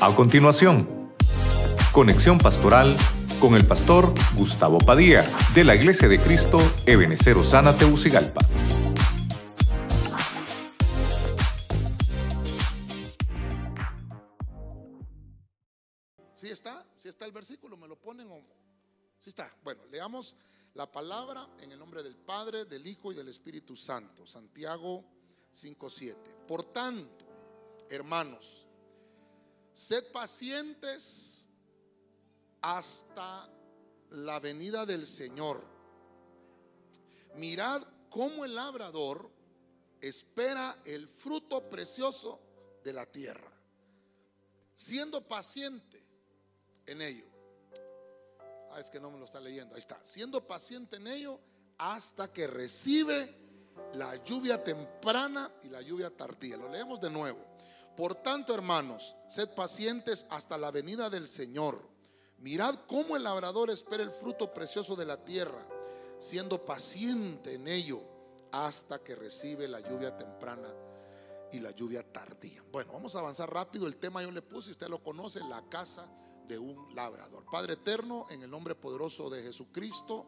A continuación, conexión pastoral con el pastor Gustavo Padilla de la Iglesia de Cristo Ebenecer Osana Teucigalpa. ¿Sí está? ¿Sí está el versículo? ¿Me lo ponen o Sí está. Bueno, leamos la palabra en el nombre del Padre, del Hijo y del Espíritu Santo. Santiago 5:7. Por tanto, hermanos, sed pacientes hasta la venida del Señor. Mirad cómo el labrador espera el fruto precioso de la tierra, siendo paciente en ello. Ah, es que no me lo está leyendo. Ahí está. Siendo paciente en ello hasta que recibe la lluvia temprana y la lluvia tardía. Lo leemos de nuevo. Por tanto, hermanos, sed pacientes hasta la venida del Señor. Mirad cómo el labrador espera el fruto precioso de la tierra, siendo paciente en ello hasta que recibe la lluvia temprana y la lluvia tardía. Bueno, vamos a avanzar rápido. El tema yo le puse, usted lo conoce, la casa de un labrador. Padre eterno, en el nombre poderoso de Jesucristo,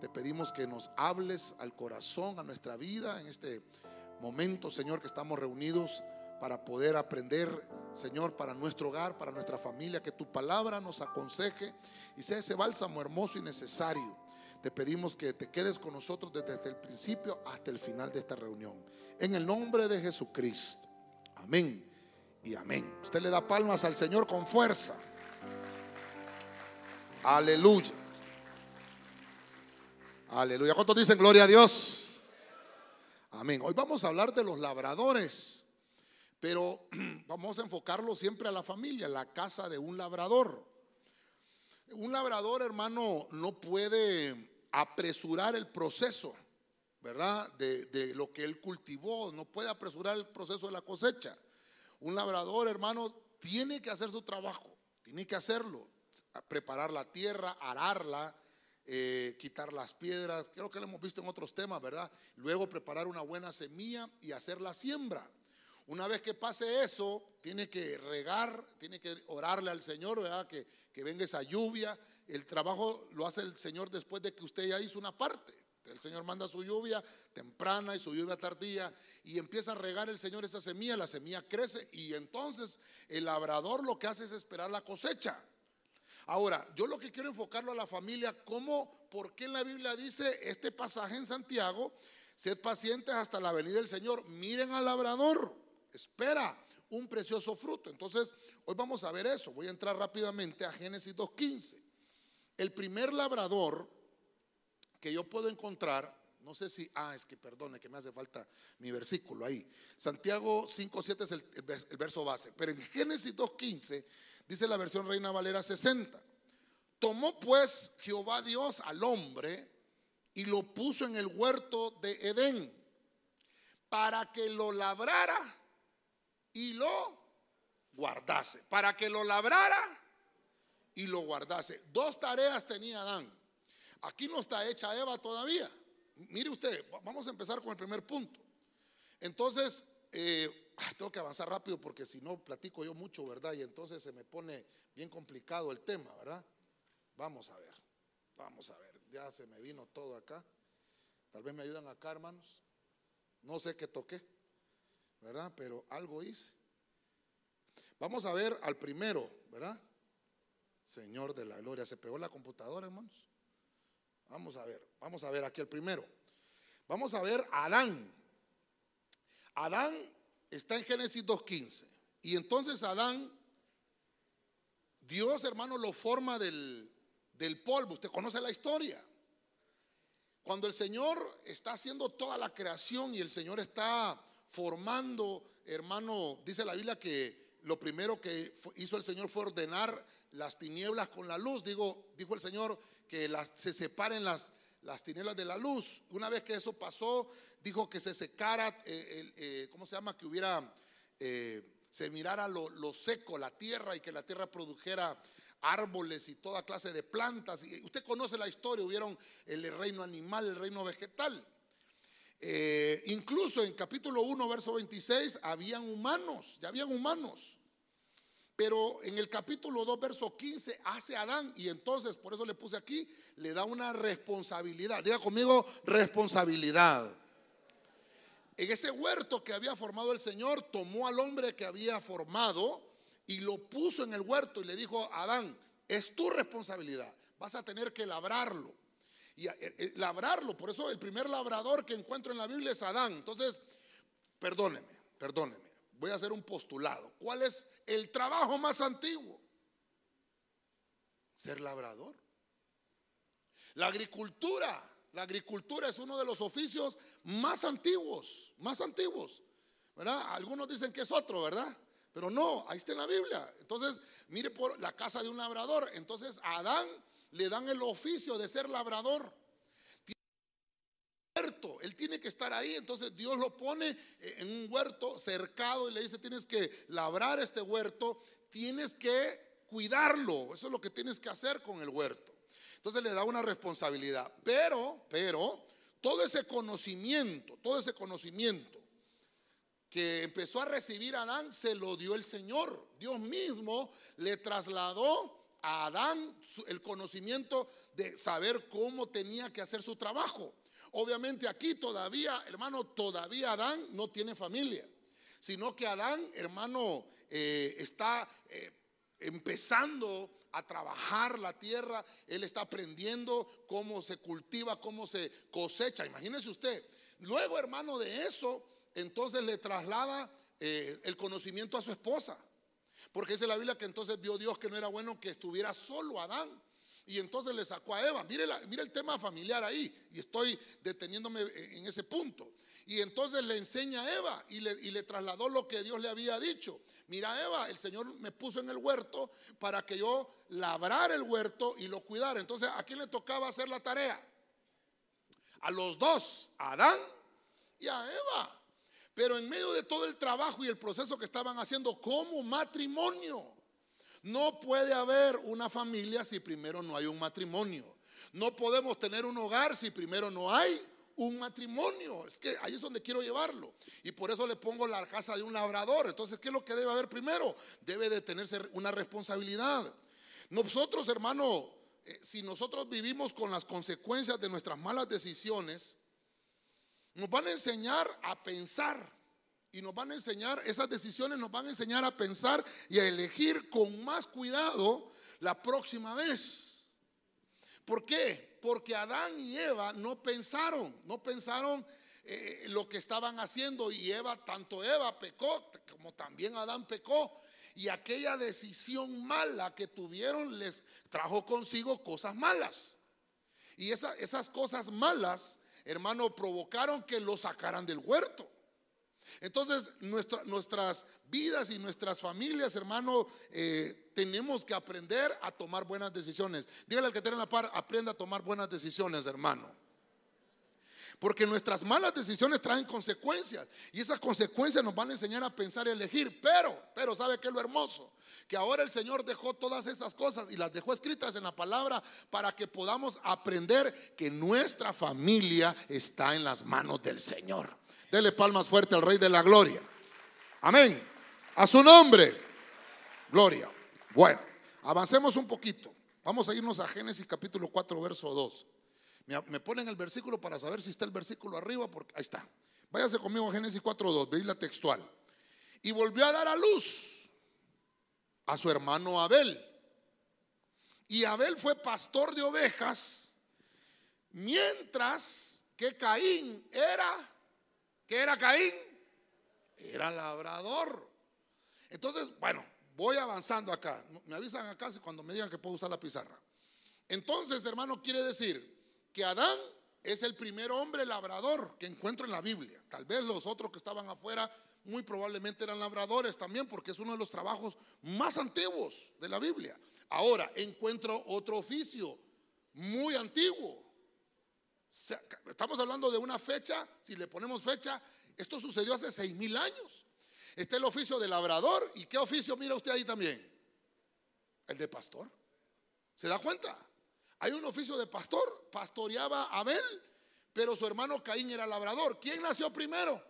te pedimos que nos hables al corazón, a nuestra vida, en este momento, Señor, que estamos reunidos para poder aprender, Señor, para nuestro hogar, para nuestra familia, que tu palabra nos aconseje y sea ese bálsamo hermoso y necesario. Te pedimos que te quedes con nosotros desde el principio hasta el final de esta reunión. En el nombre de Jesucristo. Amén y amén. Usted le da palmas al Señor con fuerza. Aleluya. Aleluya. ¿Cuántos dicen gloria a Dios? Amén. Hoy vamos a hablar de los labradores, pero vamos a enfocarlo siempre a la familia, la casa de un labrador. Un labrador, hermano, no puede apresurar el proceso, ¿verdad? De, lo que él cultivó, no puede apresurar el proceso de la cosecha. Un labrador, hermano, tiene que hacer su trabajo, tiene que hacerlo preparar la tierra, ararla, eh, quitar las piedras, creo que lo hemos visto en otros temas, ¿verdad? Luego preparar una buena semilla y hacer la siembra. Una vez que pase eso, tiene que regar, tiene que orarle al Señor, ¿verdad? Que, que venga esa lluvia. El trabajo lo hace el Señor después de que usted ya hizo una parte. El Señor manda su lluvia temprana y su lluvia tardía y empieza a regar el Señor esa semilla, la semilla crece y entonces el labrador lo que hace es esperar la cosecha. Ahora, yo lo que quiero enfocarlo a la familia, ¿cómo, por qué en la Biblia dice este pasaje en Santiago? Sed pacientes hasta la venida del Señor. Miren al labrador, espera un precioso fruto. Entonces, hoy vamos a ver eso. Voy a entrar rápidamente a Génesis 2.15. El primer labrador que yo puedo encontrar, no sé si, ah, es que perdone, que me hace falta mi versículo ahí. Santiago 5.7 es el, el verso base, pero en Génesis 2.15 Dice la versión Reina Valera 60. Tomó pues Jehová Dios al hombre y lo puso en el huerto de Edén para que lo labrara y lo guardase. Para que lo labrara y lo guardase. Dos tareas tenía Adán. Aquí no está hecha Eva todavía. Mire usted, vamos a empezar con el primer punto. Entonces, eh, tengo que avanzar rápido porque si no platico yo mucho, ¿verdad? Y entonces se me pone bien complicado el tema, ¿verdad? Vamos a ver, vamos a ver, ya se me vino todo acá. Tal vez me ayudan acá, hermanos. No sé qué toqué, ¿verdad? Pero algo hice. Vamos a ver al primero, ¿verdad? Señor de la gloria, se pegó la computadora, hermanos. Vamos a ver, vamos a ver aquí el primero. Vamos a ver a Adán. Adán está en Génesis 2.15. Y entonces Adán, Dios hermano lo forma del, del polvo. Usted conoce la historia. Cuando el Señor está haciendo toda la creación y el Señor está formando, hermano, dice la Biblia que lo primero que hizo el Señor fue ordenar las tinieblas con la luz. Digo, dijo el Señor que las, se separen las, las tinieblas de la luz. Una vez que eso pasó, dijo que se secara, eh, eh, ¿cómo se llama? Que hubiera, eh, se mirara lo, seco, la tierra, y que la tierra produjera árboles y toda clase de plantas. Y usted conoce la historia, hubieron el reino animal, el reino vegetal. Incluso en capítulo 1, verso 26, habían humanos, ya habían humanos. Pero en el capítulo 2, verso 15, hace Adán y entonces, por eso le puse aquí, le da una responsabilidad. Diga conmigo, responsabilidad. En ese huerto que había formado el Señor, tomó al hombre que había formado y lo puso en el huerto y le dijo, Adán, es tu responsabilidad, vas a tener que labrarlo. Y eh, eh, labrarlo, por eso el primer labrador que encuentro en la Biblia es Adán. Entonces, perdóneme, perdóneme voy a hacer un postulado. ¿Cuál es el trabajo más antiguo? Ser labrador. La agricultura, la agricultura es uno de los oficios más antiguos, más antiguos. ¿Verdad? Algunos dicen que es otro, ¿verdad? Pero no, ahí está en la Biblia. Entonces, mire por la casa de un labrador. Entonces, Adán le dan el oficio de ser labrador él tiene que estar ahí, entonces Dios lo pone eh, en un huerto cercado y le dice, tienes que labrar este huerto, tienes que cuidarlo, eso es lo que tienes que hacer con el huerto. Entonces le da una responsabilidad, pero, pero, todo ese conocimiento, todo ese conocimiento que empezó a recibir Adán, se lo dio el Señor. Dios mismo le trasladó a Adán el conocimiento de saber cómo tenía que hacer su trabajo. Obviamente aquí todavía, hermano, todavía Adán no tiene familia, sino que Adán, hermano, eh, está eh, empezando a trabajar la tierra, él está aprendiendo cómo se cultiva, cómo se cosecha. Imagínese usted. Luego, hermano, de eso, entonces le traslada eh, el conocimiento a su esposa. Porque dice la Biblia que entonces vio Dios que no era bueno que estuviera solo Adán. Y entonces le sacó a Eva. Mire, el tema familiar ahí. Y estoy deteniéndome en ese punto. Y entonces le enseña a Eva y le, y le trasladó lo que Dios le había dicho. Mira, Eva, el Señor me puso en el huerto para que yo labrara el huerto y lo cuidara. Entonces, ¿a quién le tocaba hacer la tarea? A los dos, a Adán y a Eva. Pero en medio de todo el trabajo y el proceso que estaban haciendo como matrimonio, no puede haber una familia si primero no hay un matrimonio. No podemos tener un hogar si primero no hay un matrimonio. Es que ahí es donde quiero llevarlo. Y por eso le pongo la casa de un labrador. Entonces, ¿qué es lo que debe haber primero? Debe de tenerse una responsabilidad. Nosotros, hermano, eh, si nosotros vivimos con las consecuencias de nuestras malas decisiones, nos van a enseñar a pensar y nos van a enseñar, esas decisiones nos van a enseñar a pensar y a elegir con más cuidado la próxima vez. ¿Por qué? Porque Adán y Eva no pensaron, no pensaron eh, lo que estaban haciendo y Eva, tanto Eva pecó como también Adán pecó. Y aquella decisión mala que tuvieron les trajo consigo cosas malas. Y esas cosas malas, hermano, provocaron que lo sacaran del huerto. Entonces, nuestras vidas y nuestras familias, hermano, eh, tenemos que aprender a tomar buenas decisiones. Dígale al que tiene la par, aprenda a tomar buenas decisiones, hermano. Porque nuestras malas decisiones traen consecuencias y esas consecuencias nos van a enseñar a pensar y elegir. Pero, pero, ¿sabe qué es lo hermoso? Que ahora el Señor dejó todas esas cosas y las dejó escritas en la palabra para que podamos aprender que nuestra familia está en las manos del Señor. Dele palmas fuerte al Rey de la Gloria. Amén. A su nombre. Gloria. Bueno, avancemos un poquito. Vamos a irnos a Génesis capítulo 4, verso 2. Me, ponen el versículo para saber si está el versículo arriba, porque ahí está. Váyase conmigo a Génesis 4, 2, la textual. Y volvió a dar a luz a su hermano Abel. Y Abel fue pastor de ovejas, mientras que Caín era ¿Qué era Caín? Era labrador. Entonces, bueno, voy avanzando acá. Me avisan acá cuando me digan que puedo usar la pizarra. Entonces, hermano, quiere decir que Adán es el primer hombre labrador que encuentro en la Biblia. Tal vez los otros que estaban afuera muy probablemente eran labradores también porque es uno de los trabajos más antiguos de la Biblia. Ahora encuentro otro oficio muy antiguo Estamos hablando de una fecha, si le ponemos fecha, esto sucedió hace seis mil años. Está el oficio de labrador. ¿Y qué oficio mira usted ahí también? El de pastor. ¿Se da cuenta? Hay un oficio de pastor. Pastoreaba Abel, pero su hermano Caín era labrador. ¿Quién nació primero?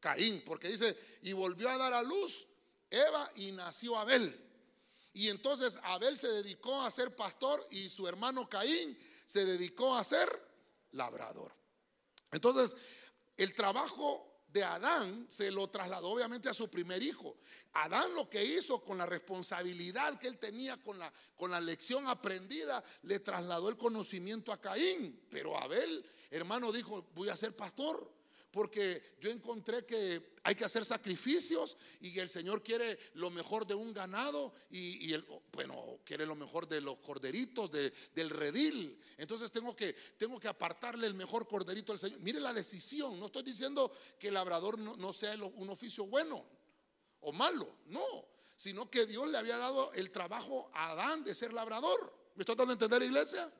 Caín, porque dice, y volvió a dar a luz Eva y nació Abel. Y entonces Abel se dedicó a ser pastor y su hermano Caín se dedicó a ser labrador. Entonces, el trabajo de Adán se lo trasladó obviamente a su primer hijo. Adán lo que hizo con la responsabilidad que él tenía, con la, con la lección aprendida, le trasladó el conocimiento a Caín. Pero Abel, hermano, dijo, voy a ser pastor porque yo encontré que hay que hacer sacrificios y el Señor quiere lo mejor de un ganado y, bueno, quiere lo mejor de los corderitos, del redil. Entonces tengo que, tengo que apartarle el mejor corderito al Señor. Mire la decisión, no estoy diciendo que el labrador no, sea un oficio bueno o malo, no, sino que Dios le había dado el trabajo a Adán de ser labrador. ¿Me está dando a entender, iglesia?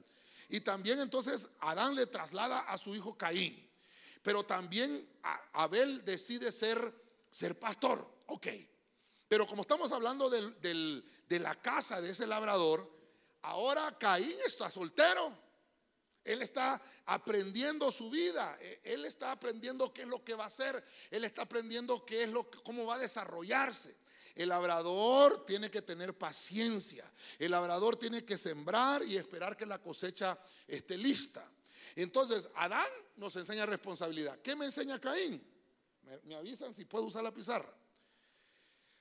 Y también entonces Adán le traslada a su hijo Caín. Pero también Abel decide ser, ser pastor. Ok. Pero como estamos hablando de la casa de ese labrador, ahora Caín está soltero. Él está aprendiendo su vida. E, él está aprendiendo qué es lo que va a hacer. Él está aprendiendo qué es lo, cómo va a desarrollarse. El labrador tiene que tener paciencia. El labrador tiene que sembrar y esperar que la cosecha esté lista. Entonces, Adán nos enseña responsabilidad. ¿Qué me enseña Caín? Me, avisan si puedo usar la pizarra.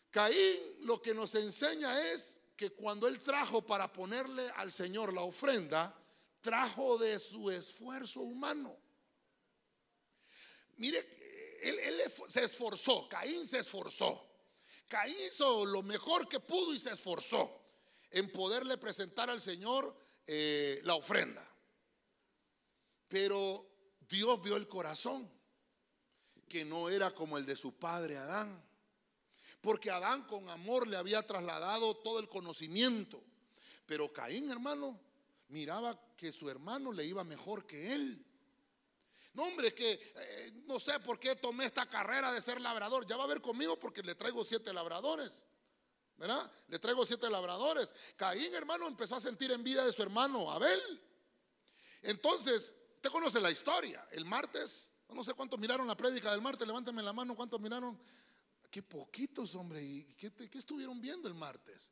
Caín lo que nos enseña es que cuando él trajo para ponerle al Señor la ofrenda, trajo de su esfuerzo humano. Mire, él, se esforzó, Caín se esforzó. Caín hizo lo mejor que pudo y se esforzó en poderle presentar al Señor eh, la ofrenda. Pero Dios vio el corazón, que no era como el de su padre Adán. Porque Adán con amor le había trasladado todo el conocimiento. Pero Caín, hermano, miraba que su hermano le iba mejor que él. No, hombre, que eh, no sé por qué tomé esta carrera de ser labrador. Ya va a ver conmigo porque le traigo siete labradores. ¿Verdad? Le traigo siete labradores. Caín, hermano, empezó a sentir envidia de su hermano Abel. Entonces, Conoce la historia. El martes, no sé cuántos miraron la prédica del martes, levántame la mano, ¿cuántos miraron? Qué poquitos, hombre. ¿Y qué, estuvieron viendo el martes?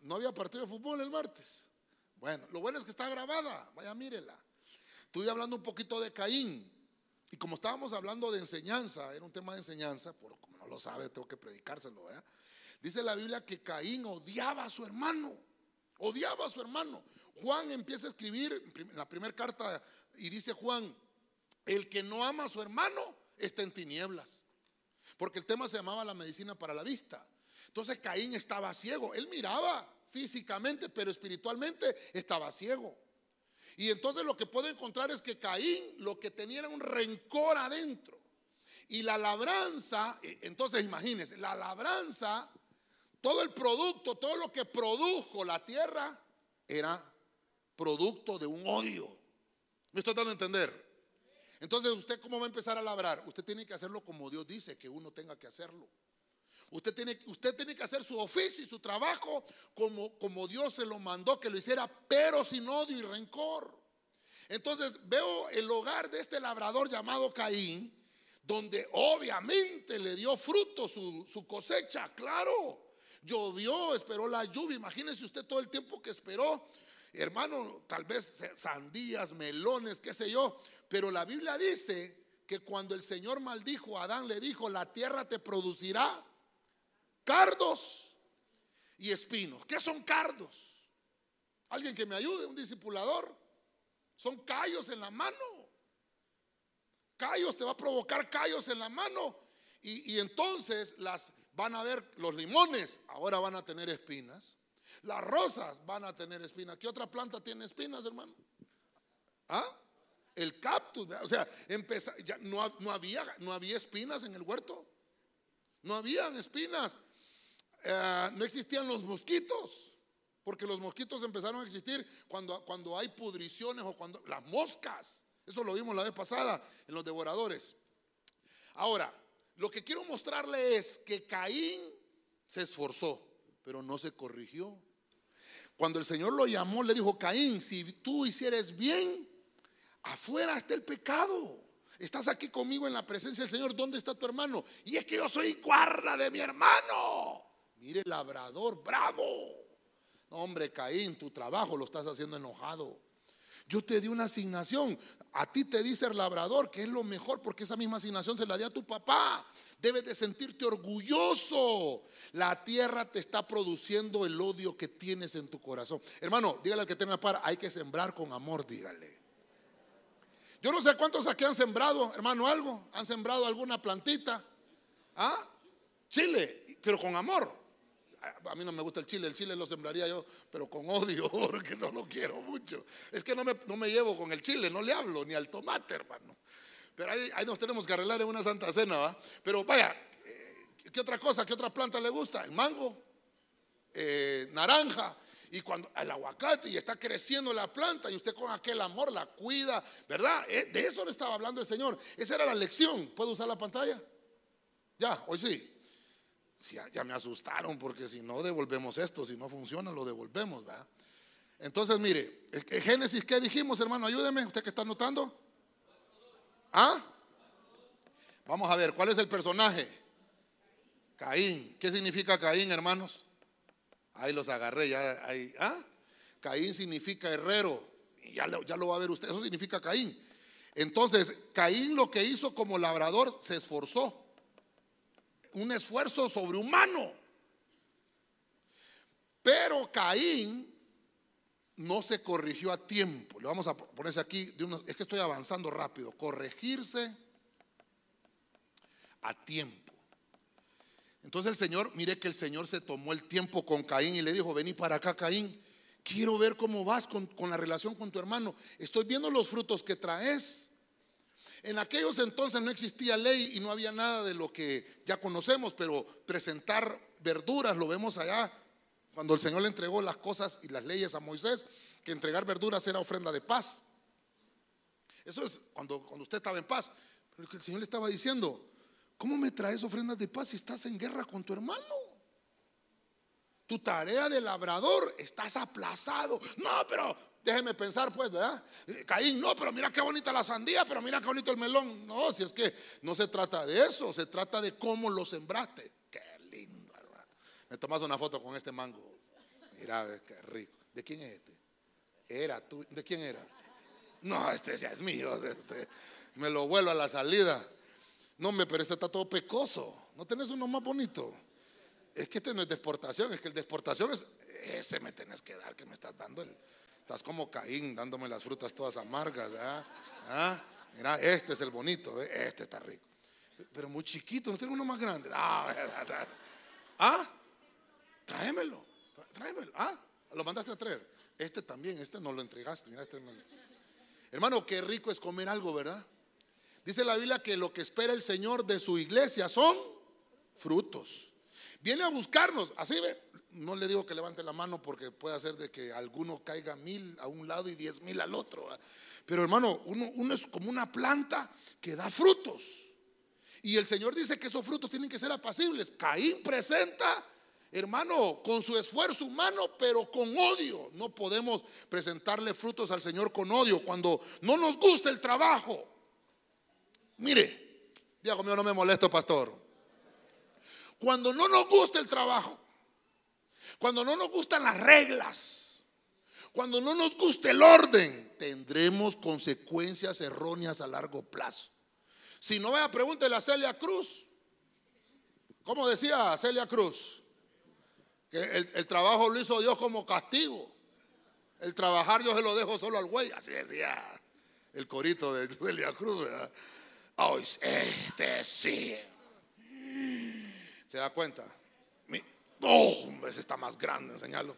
No había partido de fútbol el martes. Bueno, lo bueno es que está grabada. Vaya, mírela. Estuve hablando un poquito de Caín. Y como estábamos hablando de enseñanza, era un tema de enseñanza, por como no lo sabe, tengo que predicárselo, ¿verdad? Dice la Biblia que Caín odiaba a su hermano. Odiaba a su hermano. Juan empieza a escribir la primera carta y dice Juan, el que no ama a su hermano está en tinieblas. Porque el tema se llamaba la medicina para la vista. Entonces Caín estaba ciego. Él miraba físicamente, pero espiritualmente estaba ciego. Y entonces lo que puedo encontrar es que Caín lo que tenía era un rencor adentro. Y la labranza, e, entonces imagínense, la labranza, todo el producto, todo lo que produjo la tierra era producto de un odio. ¿Me estoy dando a entender? Entonces, ¿usted cómo va a empezar a labrar? Usted tiene que hacerlo como Dios dice que uno tenga que hacerlo. Usted tiene, usted tiene que hacer su oficio y su trabajo como, como Dios se lo mandó que lo hiciera, pero sin odio y rencor. Entonces veo el hogar de este labrador llamado Caín, donde obviamente le dio fruto su, su cosecha, claro. Llovió, esperó la lluvia. Imagínese usted todo el tiempo que esperó hermano, tal vez sandías, melones, qué sé yo, pero la Biblia dice que cuando el Señor maldijo a Adán, le dijo, la tierra te producirá cardos y espinos. ¿Qué son cardos? Alguien que me ayude, un discipulador. Son callos en la mano. Callos, te va a provocar callos en la mano. Y, y entonces las van a ver, los limones ahora van a tener espinas. Las rosas van a tener espinas. ¿Qué otra planta tiene espinas, hermano? ¿Ah? El cactus. O sea, ya no, había, no había espinas en el huerto. No habían espinas. Eh, no existían los mosquitos. Porque los mosquitos empezaron a existir cuando, cuando hay pudriciones o cuando las moscas. Eso lo vimos la vez pasada en los devoradores. Ahora, lo que quiero mostrarle es que Caín se esforzó, pero no se corrigió. Cuando el Señor lo llamó, le dijo, Caín, si tú hicieres bien, afuera está el pecado. Estás aquí conmigo en la presencia del Señor. ¿Dónde está tu hermano? Y es que yo soy guarda de mi hermano. Mire, labrador, bravo. Hombre, Caín, tu trabajo lo estás haciendo enojado. Yo te di una asignación. A ti te dice el labrador que es lo mejor porque esa misma asignación se la di a tu papá. Debes de sentirte orgulloso. La tierra te está produciendo el odio que tienes en tu corazón. Hermano, dígale al que tenga para, hay que sembrar con amor, dígale. Yo no sé cuántos aquí han sembrado, hermano, algo. ¿Han sembrado alguna plantita? ¿Ah? Chile, pero con amor. A mí no me gusta el chile, el chile lo sembraría yo, pero con odio, porque no lo quiero mucho. Es que no me, no me llevo con el chile, no le hablo, ni al tomate, hermano. Pero ahí, ahí nos tenemos que arreglar en una santa cena, ¿va? Pero vaya, eh, ¿qué otra cosa, qué otra planta le gusta? El mango, eh, naranja, y cuando el aguacate y está creciendo la planta y usted con aquel amor la cuida, ¿verdad? Eh, de eso le estaba hablando el Señor. Esa era la lección. ¿Puedo usar la pantalla? Ya, hoy sí. Ya, me asustaron porque si no devolvemos esto, si no funciona lo devolvemos, ¿verdad? Entonces, mire, Génesis, ¿qué dijimos, hermano? Ayúdeme, usted que está notando. ¿Ah? Vamos a ver, ¿cuál es el personaje? Caín. ¿Qué significa Caín, hermanos? Ahí los agarré, ya ahí. ¿ah? Caín significa herrero. Ya, ya lo va a ver usted. Eso significa Caín. Entonces, Caín lo que hizo como labrador se esforzó. Un esfuerzo sobrehumano. Pero Caín no se corrigió a tiempo. Le vamos a ponerse aquí, es que estoy avanzando rápido. Corregirse a tiempo. Entonces el Señor, mire que el Señor se tomó el tiempo con Caín y le dijo, vení para acá Caín, quiero ver cómo vas con, la relación con tu hermano. Estoy viendo los frutos que traes. En aquellos entonces no existía ley y no había nada de lo que ya conocemos, pero presentar verduras, lo vemos allá, cuando el Señor le entregó las cosas y las leyes a Moisés, que entregar verduras era ofrenda de paz. Eso es cuando, cuando usted estaba en paz. Pero el Señor le estaba diciendo, ¿Cómo me traes ofrendas de paz si estás en guerra con tu hermano? Tu tarea de labrador estás aplazado. No, pero déjeme pensar, pues, ¿verdad? Eh, Caín, no, pero mira qué bonita la sandía, pero mira qué bonito el melón. No, si es que no se trata de eso, se trata de cómo lo sembraste. Qué lindo, hermano. Me tomas una foto con este mango. Mira, qué rico. ¿De quién es este? Era tú. ¿De quién era? No, este ya es mío. Este. Me lo vuelo a la salida. No, me, pero este está todo pecoso. ¿No tenés uno más bonito? Es que este no es de exportación, es que el de exportación es, ese me tenés que dar, que me estás dando. El, estás como Caín, dándome las frutas todas amargas. ¿Ah? Mira, este es el bonito, este está rico. Pero muy chiquito, no tengo uno más grande. Ah, ¿Ah? Tráemelo, tráemelo. Ah, lo mandaste a traer. Este también, este no lo entregaste. Mira, este Hermano, qué rico es comer algo, ¿verdad? Dice la Biblia que lo que espera el Señor de su iglesia son frutos. Viene a buscarnos, así ve. No le digo que levante la mano porque puede hacer de que alguno caiga mil a un lado y diez mil al otro. Pero hermano, uno, uno es como una planta que da frutos. Y el Señor dice que esos frutos tienen que ser apacibles. Caín presenta, hermano, con su esfuerzo humano, pero con odio. No podemos presentarle frutos al Señor con odio cuando no nos gusta el trabajo. Mire, Dios mío, no me molesto, pastor. Cuando no nos gusta el trabajo, cuando no nos gustan las reglas, cuando no nos gusta el orden, tendremos consecuencias erróneas a largo plazo. Si no, vaya, pregúntele a Celia Cruz. ¿Cómo decía Celia Cruz? Que el, trabajo lo hizo Dios como castigo. El trabajar yo se lo dejo solo al güey. Así decía el corito de Celia Cruz. ¿verdad? Oh, este sí. ¿Se da cuenta? Oh, ese está más grande, enseñalo.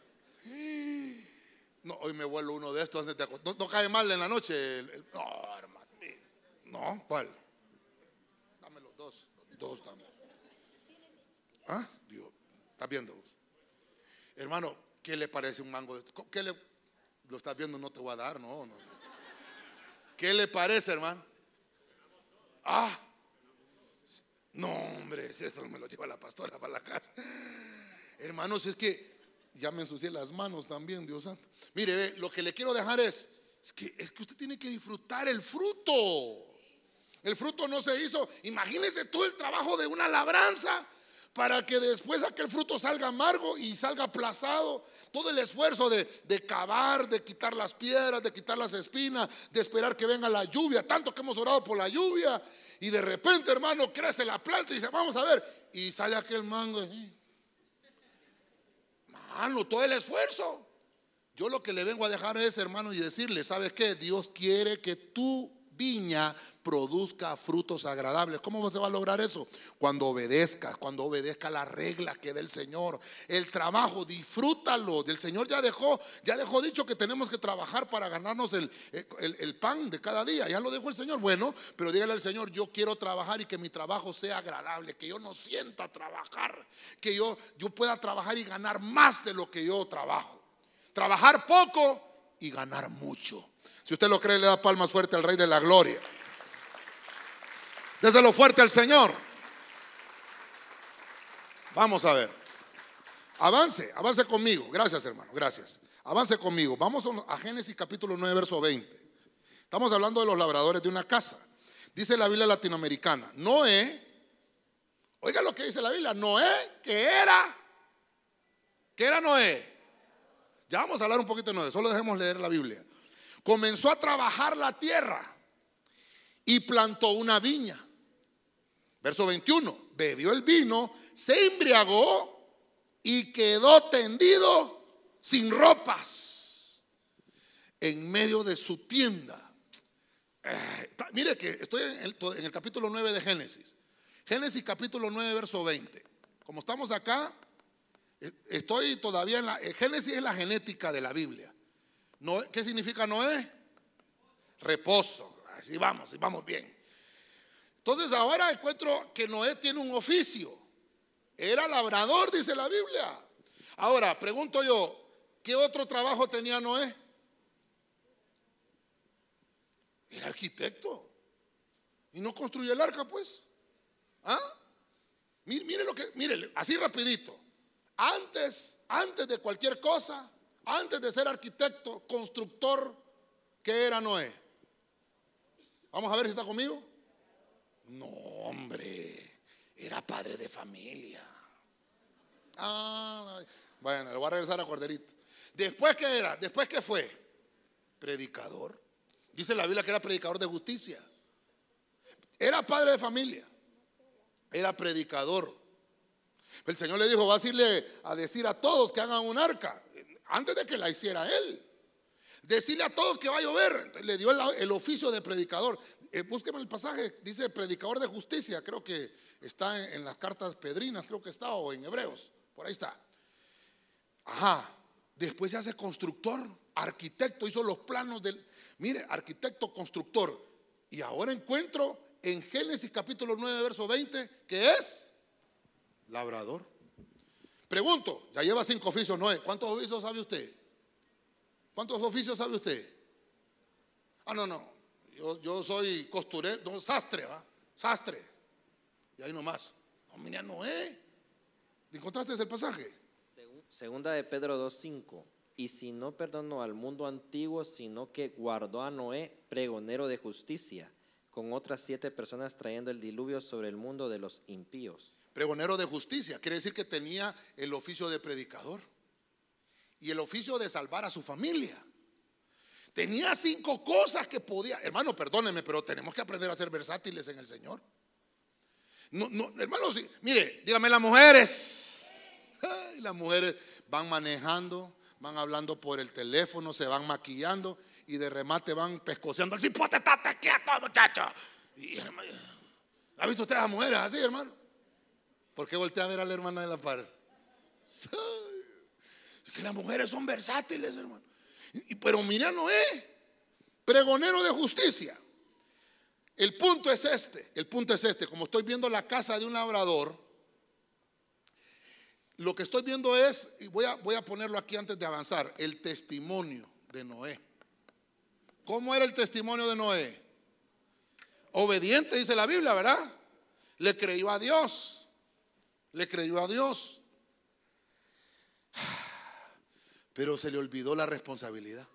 No, hoy me vuelo uno de estos. no, cae mal en la noche. no, hermano. No, ¿cuál? Dame los dos. Dos, dame. ¿Ah? Dios, ¿estás viendo? Hermano, ¿qué le parece un mango de esto? ¿Qué le, lo estás viendo? No te voy a dar, no, no. ¿Qué le parece, hermano? Ah, no, hombre, esto me lo lleva la pastora para la casa. Hermanos, es que ya me ensucié las manos también, Dios santo. Mire, lo que le quiero dejar es, es que, es que usted tiene que disfrutar el fruto. El fruto no se hizo. Imagínese todo el trabajo de una labranza para que después aquel fruto salga amargo y salga aplazado. Todo el esfuerzo de, de, cavar, de quitar las piedras, de quitar las espinas, de esperar que venga la lluvia, tanto que hemos orado por la lluvia. Y de repente, hermano, crece la planta y dice, vamos a ver. Y sale aquel mango. Mano, todo el esfuerzo. Yo lo que le vengo a dejar es, hermano, y decirle, ¿sabes qué? Dios quiere que tú viña produzca frutos agradables. ¿Cómo se va a lograr eso? Cuando obedezcas, cuando obedezca las reglas que da el Señor. El trabajo, disfrútalo. Del Señor ya dejó, ya dejó dicho que tenemos que trabajar para ganarnos el, el, pan de cada día. Ya lo dejó el Señor. Bueno, pero dígale al Señor, yo quiero trabajar y que mi trabajo sea agradable, que yo no sienta trabajar, que yo, yo pueda trabajar y ganar más de lo que yo trabajo. Trabajar poco y ganar mucho. Si usted lo cree, le da palmas fuerte al Rey de la Gloria. Déselo fuerte al Señor. Vamos a ver. Avance, avance conmigo. Gracias, hermano. Gracias. Avance conmigo. Vamos a Génesis capítulo 9, verso 20. Estamos hablando de los labradores de una casa. Dice la Biblia latinoamericana. Noé, oiga lo que dice la Biblia. Noé, que era, que era Noé. Ya vamos a hablar un poquito de Noé. Solo dejemos leer la Biblia comenzó a trabajar la tierra y plantó una viña. Verso 21, bebió el vino, se embriagó y quedó tendido sin ropas en medio de su tienda. Eh, mire que estoy en el, en el, capítulo 9 de Génesis. Génesis capítulo 9, verso 20. Como estamos acá, eh, estoy todavía en la... Eh, Génesis es la genética de la Biblia. ¿Qué significa Noé? Reposo. Así vamos, y vamos bien. Entonces ahora encuentro que Noé tiene un oficio. Era labrador, dice la Biblia. Ahora, pregunto yo, ¿qué otro trabajo tenía Noé? Era arquitecto. Y no construyó el arca, pues. ¿Ah? Mire, lo que, mire, así rapidito. Antes, antes de cualquier cosa, antes de ser arquitecto, constructor, ¿qué era Noé? Vamos a ver si está conmigo. No, hombre, era padre de familia. Ah, bueno, le voy a regresar a Corderito. Después qué era, después qué fue, predicador. Dice la Biblia que era predicador de justicia. Era padre de familia. Era predicador. El Señor le dijo, va a decirle a decir a todos que hagan un arca antes de que la hiciera él. Decirle a todos que va a llover. Le dio el, oficio de predicador. Eh, búsqueme el pasaje, dice predicador de justicia. Creo que está en, las cartas pedrinas, creo que está, o en Hebreos. Por ahí está. Ajá. Después se hace constructor, arquitecto, hizo los planos del. Mire, arquitecto, constructor. Y ahora encuentro en Génesis capítulo 9, verso 20, que es labrador. Pregunto, ya lleva cinco oficios, Noé. ¿Cuántos oficios sabe usted? ¿Cuántos oficios sabe usted? Ah, no, no. Yo, soy costurero, no, sastre, ¿va? Sastre. Y ahí nomás. No, mira, Noé. ¿Encontraste ese pasaje? Segunda de Pedro 2.5. Y si no perdonó al mundo antiguo, sino que guardó a Noé, pregonero de justicia, con otras siete personas trayendo el diluvio sobre el mundo de los impíos pregonero de justicia, quiere decir que tenía el oficio de predicador y el oficio de salvar a su familia. Tenía cinco cosas que podía, hermano, perdóneme, pero tenemos que aprender a ser versátiles en el Señor. No, no, hermano, mire, dígame las mujeres. las mujeres van manejando, van hablando por el teléfono, se van maquillando y de remate van pescoceando. El cipote está quieto, muchacho. ¿Ha visto usted a las mujeres así, hermano? ¿Por qué voltea a ver a la hermana de la par? Es que las mujeres son versátiles, hermano. Pero mira Noé, pregonero de justicia. El punto es este, el punto es este. Como estoy viendo la casa de un labrador, lo que estoy viendo es, y voy a, voy a ponerlo aquí antes de avanzar, el testimonio de Noé. ¿Cómo era el testimonio de Noé? Obediente, dice la Biblia, ¿verdad? Le creyó a Dios le creyó a Dios, pero se le olvidó la responsabilidad.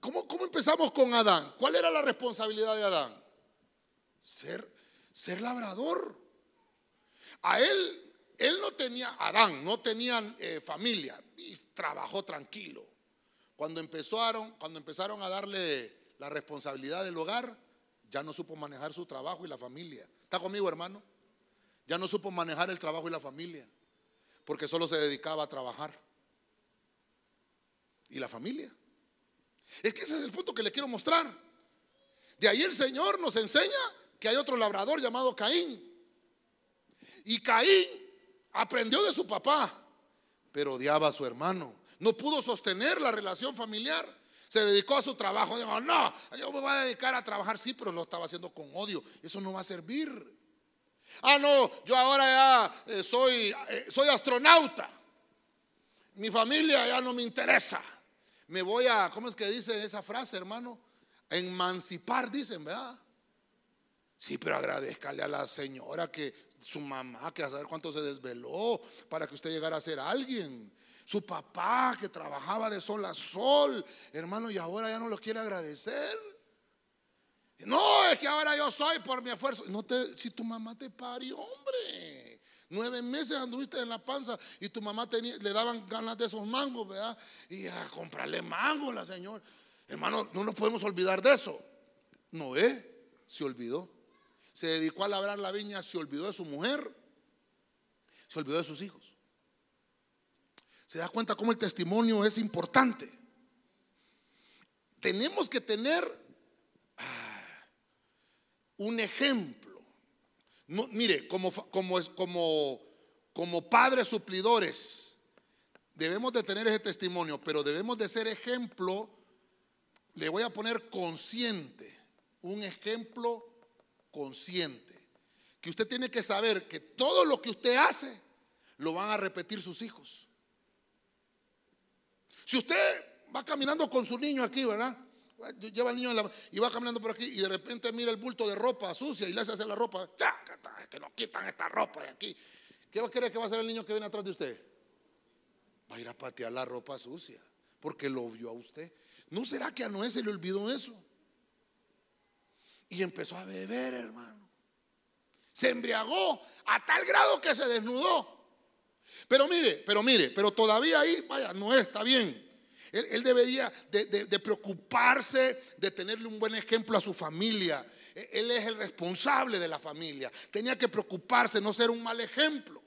¿Cómo, ¿Cómo, empezamos con Adán? ¿Cuál era la responsabilidad de Adán? Ser, ser labrador. A él, él no tenía, Adán, no tenía eh, familia y trabajó tranquilo. Cuando empezaron, cuando empezaron a darle la responsabilidad del hogar, ya no supo manejar su trabajo y la familia. ¿Está conmigo, hermano? Ya no supo manejar el trabajo y la familia, porque solo se dedicaba a trabajar. ¿Y la familia? Es que ese es el punto que le quiero mostrar. De ahí el Señor nos enseña que hay otro labrador llamado Caín. Y Caín aprendió de su papá, pero odiaba a su hermano. No pudo sostener la relación familiar. Se dedicó a su trabajo. Dijo, no, yo me voy a dedicar a trabajar. Sí, pero lo estaba haciendo con odio. Eso no va a servir. Ah, no, yo ahora ya eh, soy, eh, soy astronauta. Mi familia ya no me interesa. Me voy a, ¿cómo es que dice esa frase, hermano? Emancipar, dicen, ¿verdad? Sí, pero agradezcale a la señora que su mamá, que a saber cuánto se desveló para que usted llegara a ser alguien. Su papá que trabajaba de sol a sol, hermano, y ahora ya no lo quiere agradecer. No, es que ahora yo soy por mi esfuerzo. No te, si tu mamá te parió, hombre. Nueve meses anduviste en la panza y tu mamá le daban ganas de esos mangos, ¿verdad? Y a comprarle mangos la señora. Hermano, no nos podemos olvidar de eso. Noé se olvidó. Se dedicó a labrar la viña, se olvidó de su mujer, se olvidó de sus hijos. Se da cuenta cómo el testimonio es importante. Tenemos que tener un ejemplo. Mire, como, como, como, como padres suplidores, debemos de tener ese testimonio, pero debemos de ser ejemplo, le voy a poner consciente, un ejemplo consciente, que usted tiene que saber que todo lo que usted hace, lo van a repetir sus hijos. Si usted va caminando con su niño aquí, ¿verdad? Lleva al niño y va caminando por aquí y de repente mira el bulto de ropa sucia y le hace hacer la ropa. Que nos quitan esta ropa de aquí. ¿Qué va a querer que va a hacer el niño que viene atrás de usted? Va a ir a patear la ropa sucia porque lo vio a usted. ¿No será que a Noé se le olvidó eso? Y empezó a beber, hermano. Se embriagó a tal grado que se desnudó. Pero mire, pero mire, pero todavía ahí, vaya, Noé está bien. Él, debería de, preocuparse de tenerle un buen ejemplo a su familia. E, él es el responsable de la familia. Tenía que preocuparse, no ser un mal ejemplo.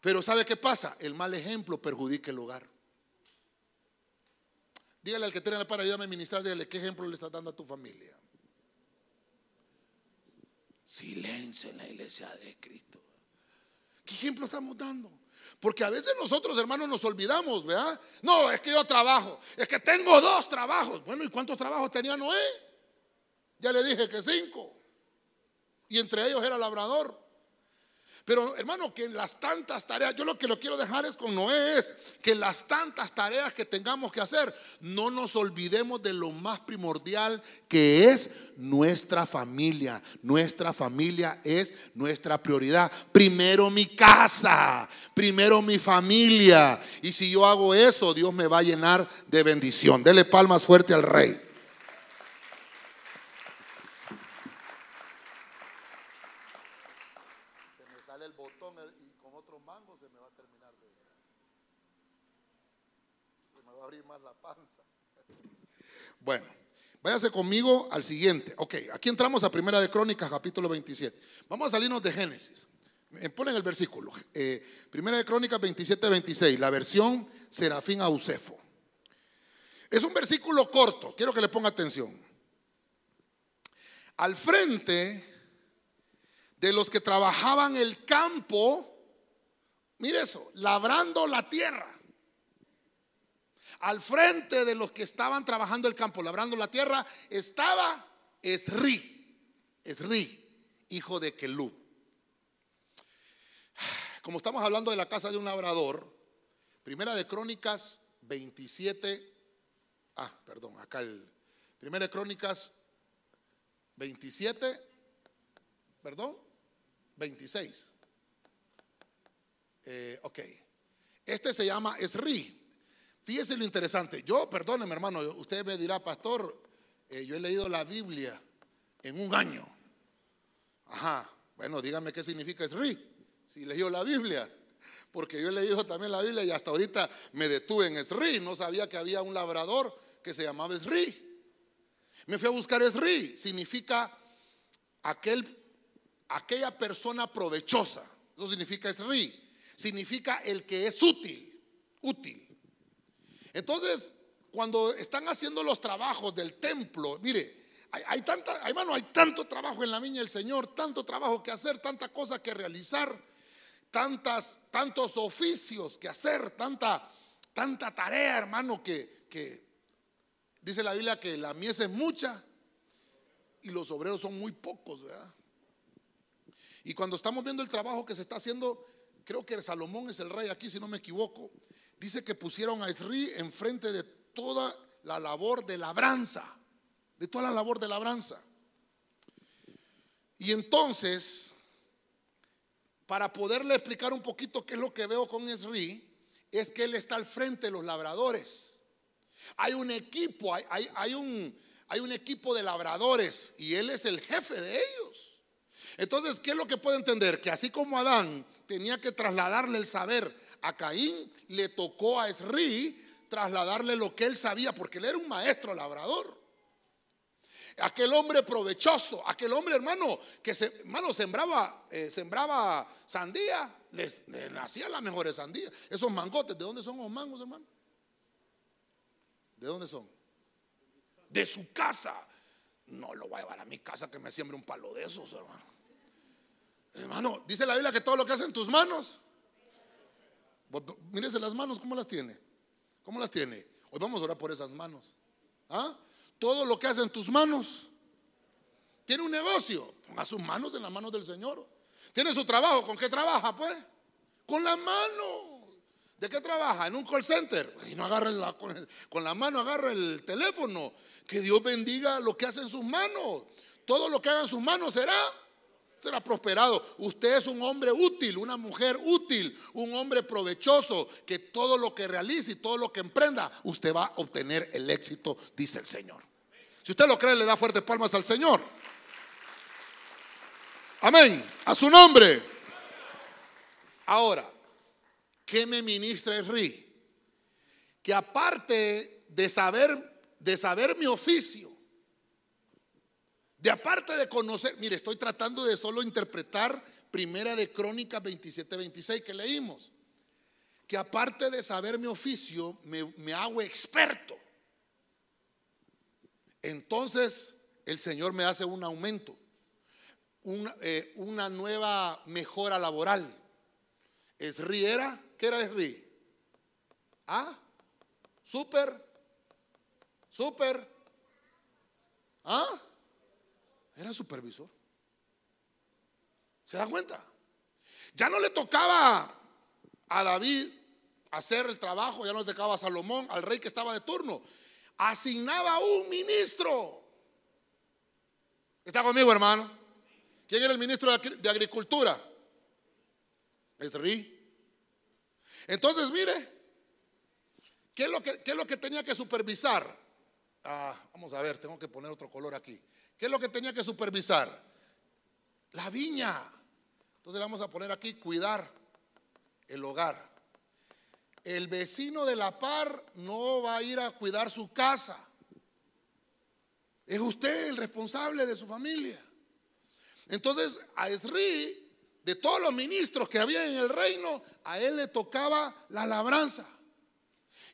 Pero ¿sabe qué pasa? El mal ejemplo perjudica el hogar. Dígale al que tiene para ayudarme a ministrar, dígale qué ejemplo le estás dando a tu familia. Silencio en la iglesia de Cristo. ¿Qué ejemplo estamos dando? Porque a veces nosotros, hermanos, nos olvidamos, ¿verdad? No, es que yo trabajo, es que tengo dos trabajos. Bueno, ¿y cuántos trabajos tenía Noé? Ya le dije que cinco. Y entre ellos era labrador. Pero hermano, que en las tantas tareas, yo lo que lo quiero dejar es con Noé es que en las tantas tareas que tengamos que hacer, no nos olvidemos de lo más primordial que es nuestra familia. Nuestra familia es nuestra prioridad. Primero mi casa, primero mi familia. Y si yo hago eso, Dios me va a llenar de bendición. Dele palmas fuerte al rey. Bueno, váyase conmigo al siguiente. Ok, aquí entramos a Primera de Crónicas, capítulo 27. Vamos a salirnos de Génesis. Me ponen el versículo. Eh, Primera de Crónicas 27, 26, la versión Serafín Ausefo. Es un versículo corto, quiero que le ponga atención. Al frente de los que trabajaban el campo, mire eso, labrando la tierra al frente de los que estaban trabajando el campo, labrando la tierra, estaba Esri, Esri, hijo de Kelú. Como estamos hablando de la casa de un labrador, primera de Crónicas 27, ah, perdón, acá el, primera de Crónicas 27, perdón, 26. Eh, ok, este se llama Esri, Fíjese lo interesante. Yo, perdóneme hermano, usted me dirá, pastor, eh, yo he leído la Biblia en un año. Ajá, bueno, dígame qué significa Esri. si leyó la Biblia. Porque yo he leído también la Biblia y hasta ahorita me detuve en Esri. No sabía que había un labrador que se llamaba Esri. Me fui a buscar Esri. Significa aquel, aquella persona provechosa. Eso significa Esri. Significa el que es útil. Útil. Entonces, cuando están haciendo los trabajos del templo, mire, hay, tanta, hermano, hay tanto trabajo en la viña del Señor, tanto trabajo que hacer, tanta cosa que realizar, tantas, tantos oficios que hacer, tanta, tanta tarea, hermano, que, que dice la Biblia que la mies es mucha y los obreros son muy pocos, ¿verdad? Y cuando estamos viendo el trabajo que se está haciendo, creo que Salomón es el rey aquí, si no me equivoco, dice que pusieron a Esri enfrente de toda la labor de labranza, de toda la labor de labranza. Y entonces, para poderle explicar un poquito qué es lo que veo con Esri, es que él está al frente de los labradores. Hay un equipo, hay, un, hay un equipo de labradores y él es el jefe de ellos. Entonces, ¿qué es lo que puedo entender? Que así como Adán tenía que trasladarle el saber a Caín, le tocó a Esri trasladarle lo que él sabía, porque él era un maestro labrador. Aquel hombre provechoso, aquel hombre hermano que hermano sembraba, eh, sembraba sandía, les, nacían las mejores sandías. Esos mangotes, ¿de dónde son los mangos, hermano? ¿De dónde son? De su casa. No lo voy a llevar a mi casa que me siembre un palo de esos, hermano. Hermano, dice la Biblia que todo lo que hace en tus manos. Mírese las manos, ¿cómo las tiene? ¿Cómo las tiene? Hoy vamos a orar por esas manos. ¿Ah? Todo lo que hace en tus manos. Tiene un negocio, ponga sus manos en las manos del Señor. Tiene su trabajo, ¿con qué trabaja pues? Con la mano. ¿De qué trabaja? En un call center. Y no agarre la, con, con la mano, agarra el teléfono. Que Dios bendiga lo que hace en sus manos. Todo lo que haga en sus manos será será prosperado. Usted es un hombre útil, una mujer útil, un hombre provechoso, que todo lo que realice y todo lo que emprenda, usted va a obtener el éxito, dice el Señor. Si usted lo cree, le da fuertes palmas al Señor. Amén. A su nombre. Ahora, ¿qué me ministra el? Que aparte de saber, de saber mi oficio, de aparte de conocer, mire, estoy tratando de solo interpretar Primera de Crónicas 27, 26 que leímos. Que aparte de saber mi oficio, me, hago experto. Entonces el Señor me hace un aumento, una, eh, una nueva mejora laboral. Esri era, ¿qué era Esri? ¿Ah? ¿Súper? ¿Súper? ¿Ah? Era supervisor. ¿Se da cuenta? Ya no le tocaba a David hacer el trabajo, ya no le tocaba a Salomón, al rey que estaba de turno. Asignaba un ministro. ¿Está conmigo, hermano? ¿Quién era el ministro de Agricultura? Es Ri. Entonces, mire, ¿qué es lo que, que tenía que supervisar? Ah, vamos a ver, tengo que poner otro color aquí. ¿Qué es lo que tenía que supervisar? La viña. Entonces vamos a poner aquí cuidar el hogar. El vecino de la par no va a ir a cuidar su casa. Es usted el responsable de su familia. Entonces a Esri, de todos los ministros que había en el reino, a él le tocaba la labranza.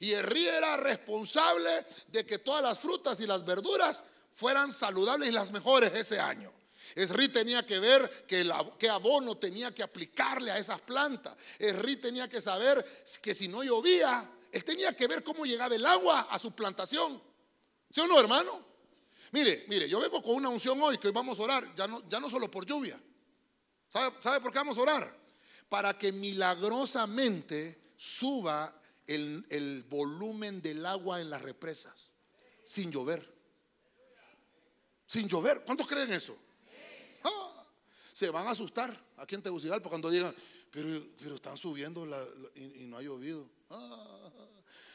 Y Esri era responsable de que todas las frutas y las verduras fueran saludables y las mejores ese año. Esri tenía que ver qué abono tenía que aplicarle a esas plantas. Esri tenía que saber que si no llovía, él tenía que ver cómo llegaba el agua a su plantación. ¿Sí o no, hermano? Mire, mire, yo vengo con una unción hoy que hoy vamos a orar, ya no, ya no solo por lluvia. ¿Sabe, ¿Sabe por qué vamos a orar? Para que milagrosamente suba el, el volumen del agua en las represas sin llover sin llover. ¿Cuántos creen eso? Ah, se van a asustar aquí en Tegucigalpa cuando digan, pero, pero están subiendo la, y, no ha llovido. Ah,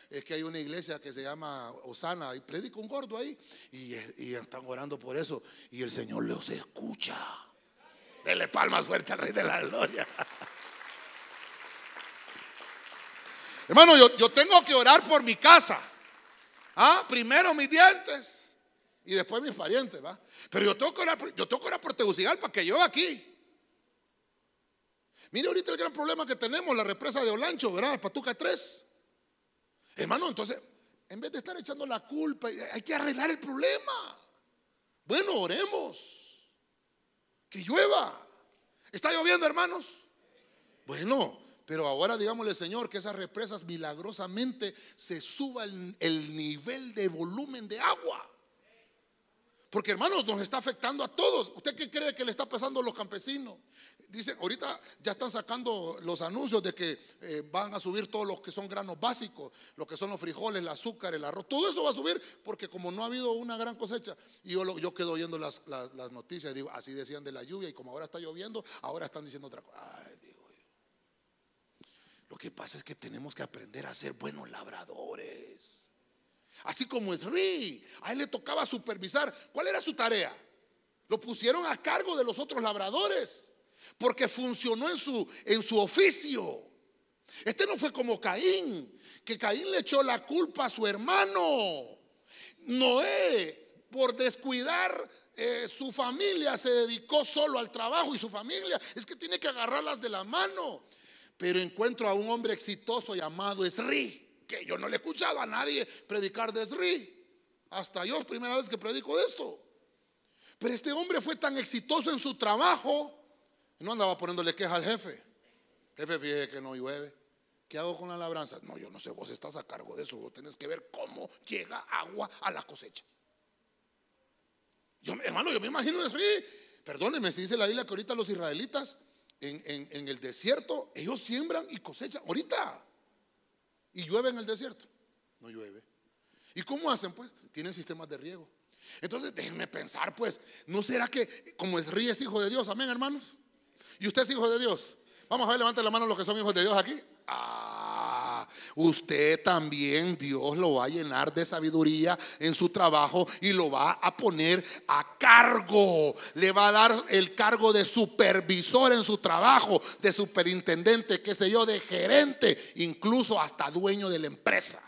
es que hay una iglesia que se llama Osana y predica un gordo ahí y, están orando por eso y el Señor los escucha. Dele palma suerte al Rey de la Gloria. Hermano, yo, yo, tengo que orar por mi casa. ¿Ah? Primero mis dientes y después mis parientes, ¿va? Pero yo tengo que yo tengo que orar por Tegucigalpa, que yo aquí. Mire ahorita el gran problema que tenemos, la represa de Olancho, ¿verdad? Patuca 3. Hermano, entonces, en vez de estar echando la culpa, hay que arreglar el problema. Bueno, oremos. Que llueva. ¿Está lloviendo, hermanos? Bueno, pero ahora digámosle, Señor, que esas represas milagrosamente se suba el nivel de volumen de agua. Porque hermanos, nos está afectando a todos. ¿Usted qué cree que le está pasando a los campesinos? Dicen, ahorita ya están sacando los anuncios de que eh, van a subir todos los que son granos básicos, lo que son los frijoles, el azúcar, el arroz, todo eso va a subir porque como no ha habido una gran cosecha, y yo, quedo oyendo las, las- las noticias, digo, así decían de la lluvia y como ahora está lloviendo, ahora están diciendo otra cosa. Ay, digo yo. Lo que pasa es que tenemos que aprender a ser buenos labradores. Así como Esri, a él le tocaba supervisar. ¿Cuál era su tarea? Lo pusieron a cargo de los otros labradores, porque funcionó en su, en su oficio. Este no fue como Caín, que Caín le echó la culpa a su hermano. Noé, por descuidar eh, su familia, se dedicó solo al trabajo y su familia. Es que tiene que agarrarlas de la mano. Pero encuentro a un hombre exitoso llamado Esri, que yo no le he escuchado a nadie predicar de Esri. Hasta yo, primera vez que predico de esto. Pero este hombre fue tan exitoso en su trabajo, no andaba poniéndole queja al jefe. Jefe, fíjese que no llueve. ¿Qué hago con la labranza? No, yo no sé, vos estás a cargo de eso. Vos tenés que ver cómo llega agua a la cosecha. Yo, hermano, yo me imagino eso. Perdóneme, si dice la Biblia que ahorita los israelitas en, en- en el desierto, ellos siembran y cosechan. Ahorita. Y llueve en el desierto. No llueve. ¿Y cómo hacen? Pues tienen sistemas de riego. Entonces, déjenme pensar, pues, ¿no será que como es es hijo de Dios? Amén, hermanos. ¿Y usted es hijo de Dios? Vamos a ver, levanten la mano los que son hijos de Dios aquí. Ah, usted también, Dios lo va a llenar de sabiduría en su trabajo y lo va a poner a cargo. Le va a dar el cargo de supervisor en su trabajo, de superintendente, qué sé yo, de gerente, incluso hasta dueño de la empresa.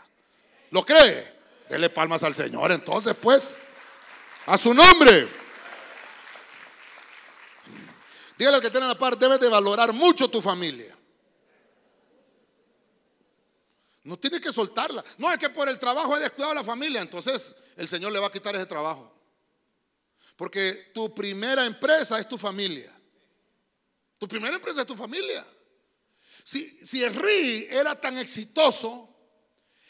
¿Lo cree? Dele palmas al Señor. Entonces, pues, a su nombre. Dígale al que tiene la par, debes de valorar mucho tu familia. No tiene que soltarla. No es que por el trabajo he descuidado a la familia. Entonces el Señor le va a quitar ese trabajo. Porque tu primera empresa es tu familia. Tu primera empresa es tu familia. Si, si el RI era tan exitoso,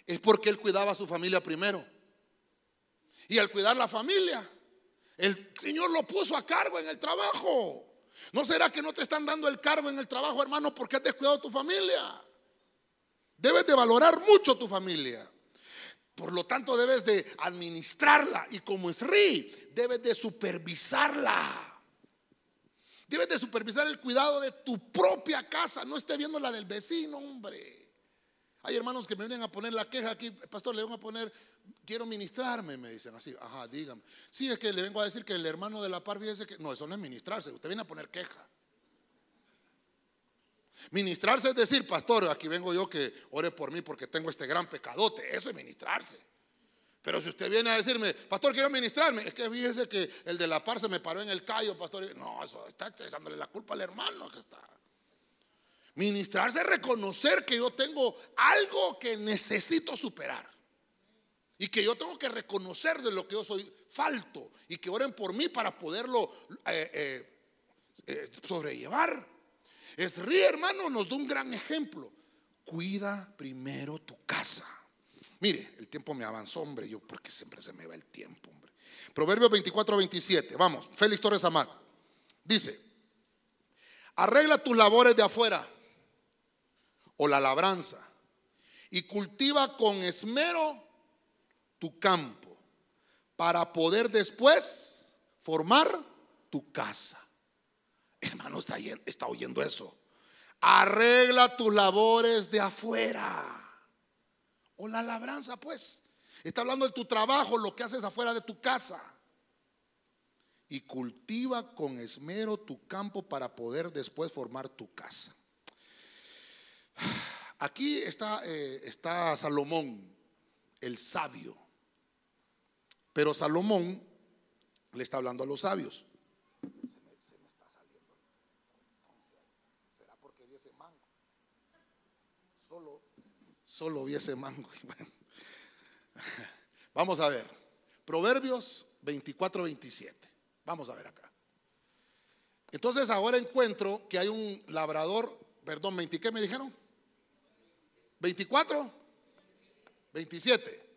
es porque él cuidaba a su familia primero. Y al cuidar la familia, el Señor lo puso a cargo en el trabajo. ¿No será que no te están dando el cargo en el trabajo, hermano, porque has descuidado tu familia? Debes de valorar mucho tu familia. Por lo tanto, debes de administrarla. Y como es RI, debes de supervisarla. Debes de supervisar el cuidado de tu propia casa. No esté viendo la del vecino, hombre. Hay hermanos que me vienen a poner la queja aquí. Pastor, le vengo a poner, quiero ministrarme, me dicen así. Ajá, dígame. Sí, es que le vengo a decir que el hermano de la par, fíjese que. No, eso no es ministrarse. Usted viene a poner queja. Ministrarse es decir, pastor, aquí vengo yo que ore por mí porque tengo este gran pecadote. Eso es ministrarse. Pero si usted viene a decirme, pastor, quiero ministrarme, es que fíjese que el de la par se me paró en el callo, pastor. No, eso está echándole la culpa al hermano que está. Ministrarse es reconocer que yo tengo algo que necesito superar. Y que yo tengo que reconocer de lo que yo soy falto. Y que oren por mí para poderlo eh, eh, eh, sobrellevar. Esri, hermano, nos da un gran ejemplo. Cuida primero tu casa. Mire, el tiempo me avanzó, hombre. Yo, porque siempre se me va el tiempo, hombre. Proverbios 24, 27. Vamos, Félix Torres Amat. Dice: Arregla tus labores de afuera o la labranza y cultiva con esmero tu campo para poder después formar tu casa. Hermano, está, oyen- está oyendo eso. Arregla tus labores de afuera. O la labranza, pues. Está hablando de tu trabajo, lo que haces afuera de tu casa. Y cultiva con esmero tu campo para poder después formar tu casa. Aquí está, eh, está Salomón, el sabio. Pero Salomón le está hablando a los sabios. Se me, se me está saliendo. ¿Será porque vi ese mango? Solo, solo vi ese mango. Vamos a ver. Proverbios 24, 27. Vamos a ver acá. Entonces ahora encuentro que hay un labrador, perdón, 20, ¿qué me dijeron? 24, 27.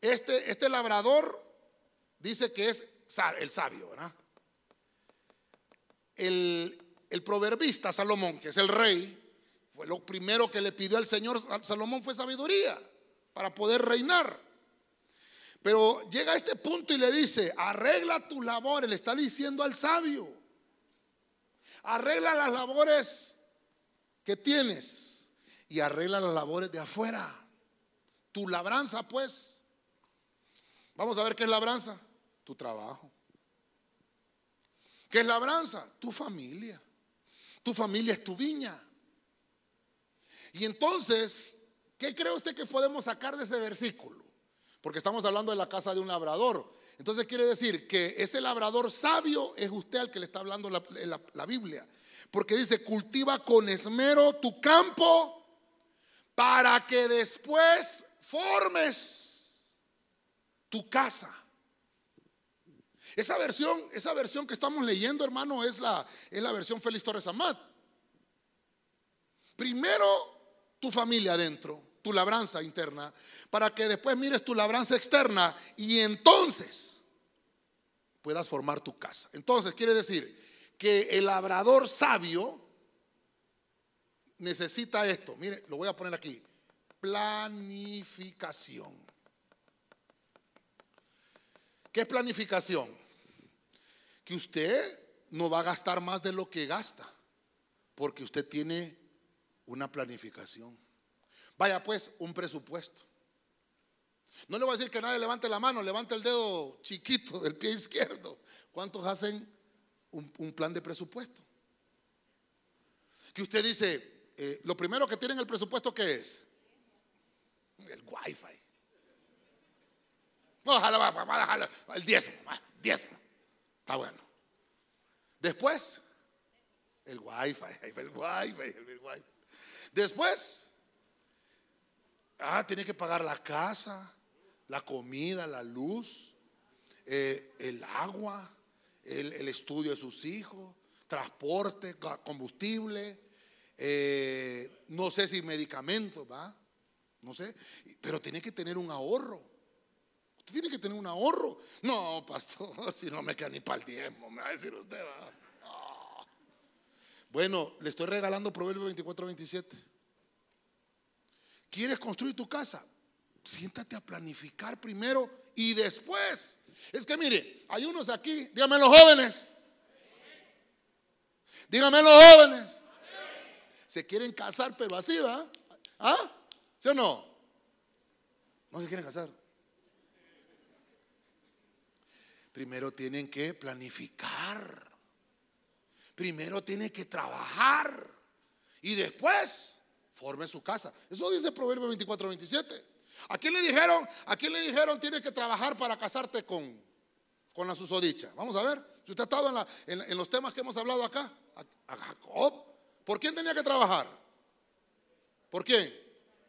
Este, este labrador dice que es el sabio, ¿verdad? El, el proverbista Salomón, que es el rey, fue lo primero que le pidió al Señor Salomón fue sabiduría para poder reinar. Pero llega a este punto y le dice, arregla tus labores, le está diciendo al sabio, arregla las labores que tienes y arregla las labores de afuera. Tu labranza, pues, vamos a ver qué es labranza, tu trabajo. ¿Qué es labranza? Tu familia. Tu familia es tu viña. Y entonces, ¿qué cree usted que podemos sacar de ese versículo? Porque estamos hablando de la casa de un labrador. Entonces quiere decir que ese labrador sabio es usted al que le está hablando la, Biblia. Porque dice, cultiva con esmero tu campo para que después formes tu casa. Esa versión, esa versión que estamos leyendo, hermano, es la, es la versión Félix Torres Amat. Primero tu familia adentro, tu labranza interna, para que después mires tu labranza externa y entonces puedas formar tu casa. Entonces quiere decir que el labrador sabio necesita esto. Mire, lo voy a poner aquí. Planificación. ¿Qué es planificación? Que usted no va a gastar más de lo que gasta, porque usted tiene una planificación. Vaya pues, un presupuesto. No le voy a decir que nadie levante la mano, levante el dedo chiquito del pie izquierdo. ¿Cuántos hacen un, plan de presupuesto? Que usted dice, eh, lo primero que tiene en el presupuesto, ¿qué es? El wifi. Ojalá, el diezmo, diezmo. Está bueno. Después, el wifi, el wifi, el wifi. Después, ah, tiene que pagar la casa, la comida, la luz, eh, el agua, el, estudio de sus hijos, transporte, combustible, eh, no sé si medicamentos, ¿va? No sé, pero tiene que tener un ahorro. Usted tiene que tener un ahorro. No, pastor, si no me queda ni para el tiempo, me va a decir usted, ¿va? Bueno, le estoy regalando Proverbio 24, 27. ¿Quieres construir tu casa? Siéntate a planificar primero y después. Es que mire, hay unos aquí, dígame los jóvenes. Dígame los jóvenes. Se quieren casar, pero así, ¿va? ¿Ah? ¿Sí o no? No se quieren casar. Primero tienen que planificar. Primero tiene que trabajar y después forme su casa. Eso dice Proverbio 24, 27. ¿A quién le dijeron? ¿A quién le dijeron tienes que trabajar para casarte con, con la susodicha? Vamos a ver. Si usted ha estado en, los temas que hemos hablado acá, a, Jacob, ¿por quién tenía que trabajar? ¿Por quién?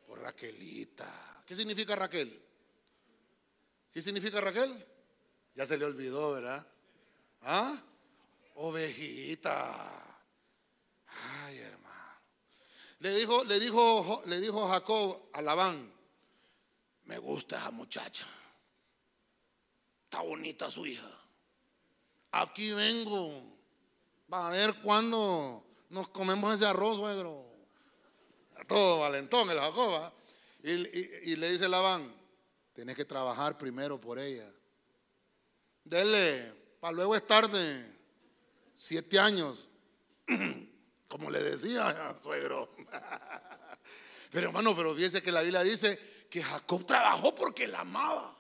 Por Raquelita. ¿Qué significa Raquel? ¿Qué significa Raquel? Ya se le olvidó, ¿verdad? ¿Ah? Ovejita. Ay, hermano. Le dijo, le dijo, le dijo Jacob a Labán, me gusta esa muchacha. Está bonita su hija. Aquí vengo. Va a ver cuándo nos comemos ese arroz, suegro. Todo valentón el Jacob. ¿ah? Y, y, le dice Labán, tienes que trabajar primero por ella. Dele, para luego es tarde siete años, como le decía suegro. Pero hermano, pero fíjese que la Biblia dice que Jacob trabajó porque la amaba.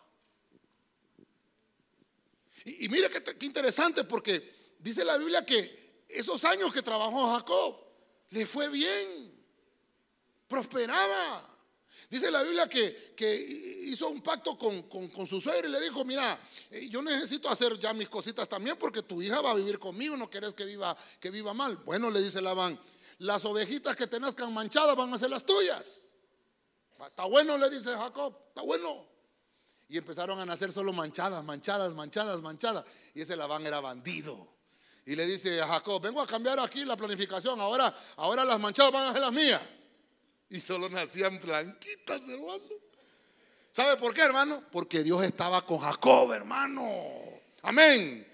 Y, y mire qué, interesante, porque dice la Biblia que esos años que trabajó Jacob, le fue bien. prosperaba. Dice la Biblia que, que hizo un pacto con, su suegro y le dijo, mira, eh, yo necesito hacer ya mis cositas también porque tu hija va a vivir conmigo, no querés que viva, que viva mal. Bueno, le dice Labán, las ovejitas que te nazcan manchadas van a ser las tuyas. Está bueno, le dice Jacob, está bueno. Y empezaron a nacer solo manchadas, manchadas, manchadas, manchadas. Y ese Labán era bandido. Y le dice a Jacob, vengo a cambiar aquí la planificación, ahora, ahora las manchadas van a ser las mías. Y solo nacían blanquitas, hermano. ¿Sabe por qué, hermano? Porque Dios estaba con Jacob, hermano. Amén.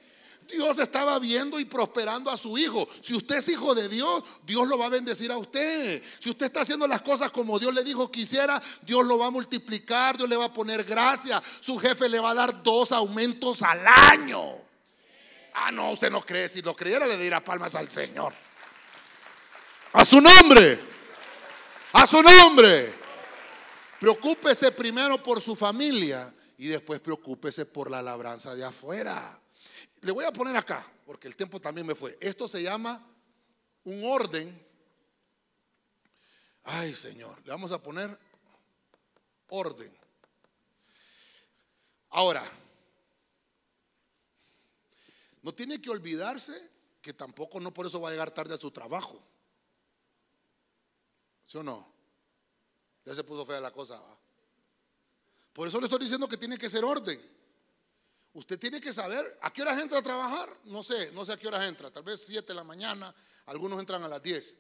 Dios estaba viendo y prosperando a su hijo. Si usted es hijo de Dios, Dios lo va a bendecir a usted. Si usted está haciendo las cosas como Dios le dijo que hiciera, Dios lo va a multiplicar, Dios le va a poner gracia. Su jefe le va a dar dos aumentos al año. Ah, no, usted no cree. Si lo creyera, le dirá palmas al Señor. A su nombre. A su nombre. Preocúpese primero por su familia y después preocúpese por la labranza de afuera. Le voy a poner acá, porque el tiempo también me fue. Esto se llama un orden. Ay, Señor, le vamos a poner orden. Ahora, no tiene que olvidarse que tampoco no por eso va a llegar tarde a su trabajo. ¿Sí o no? Ya se puso fea la cosa. Por eso le estoy diciendo que tiene que ser orden. Usted tiene que saber a qué horas entra a trabajar. No sé, no sé a qué horas entra. Tal vez 7 de la mañana, algunos entran a las 10.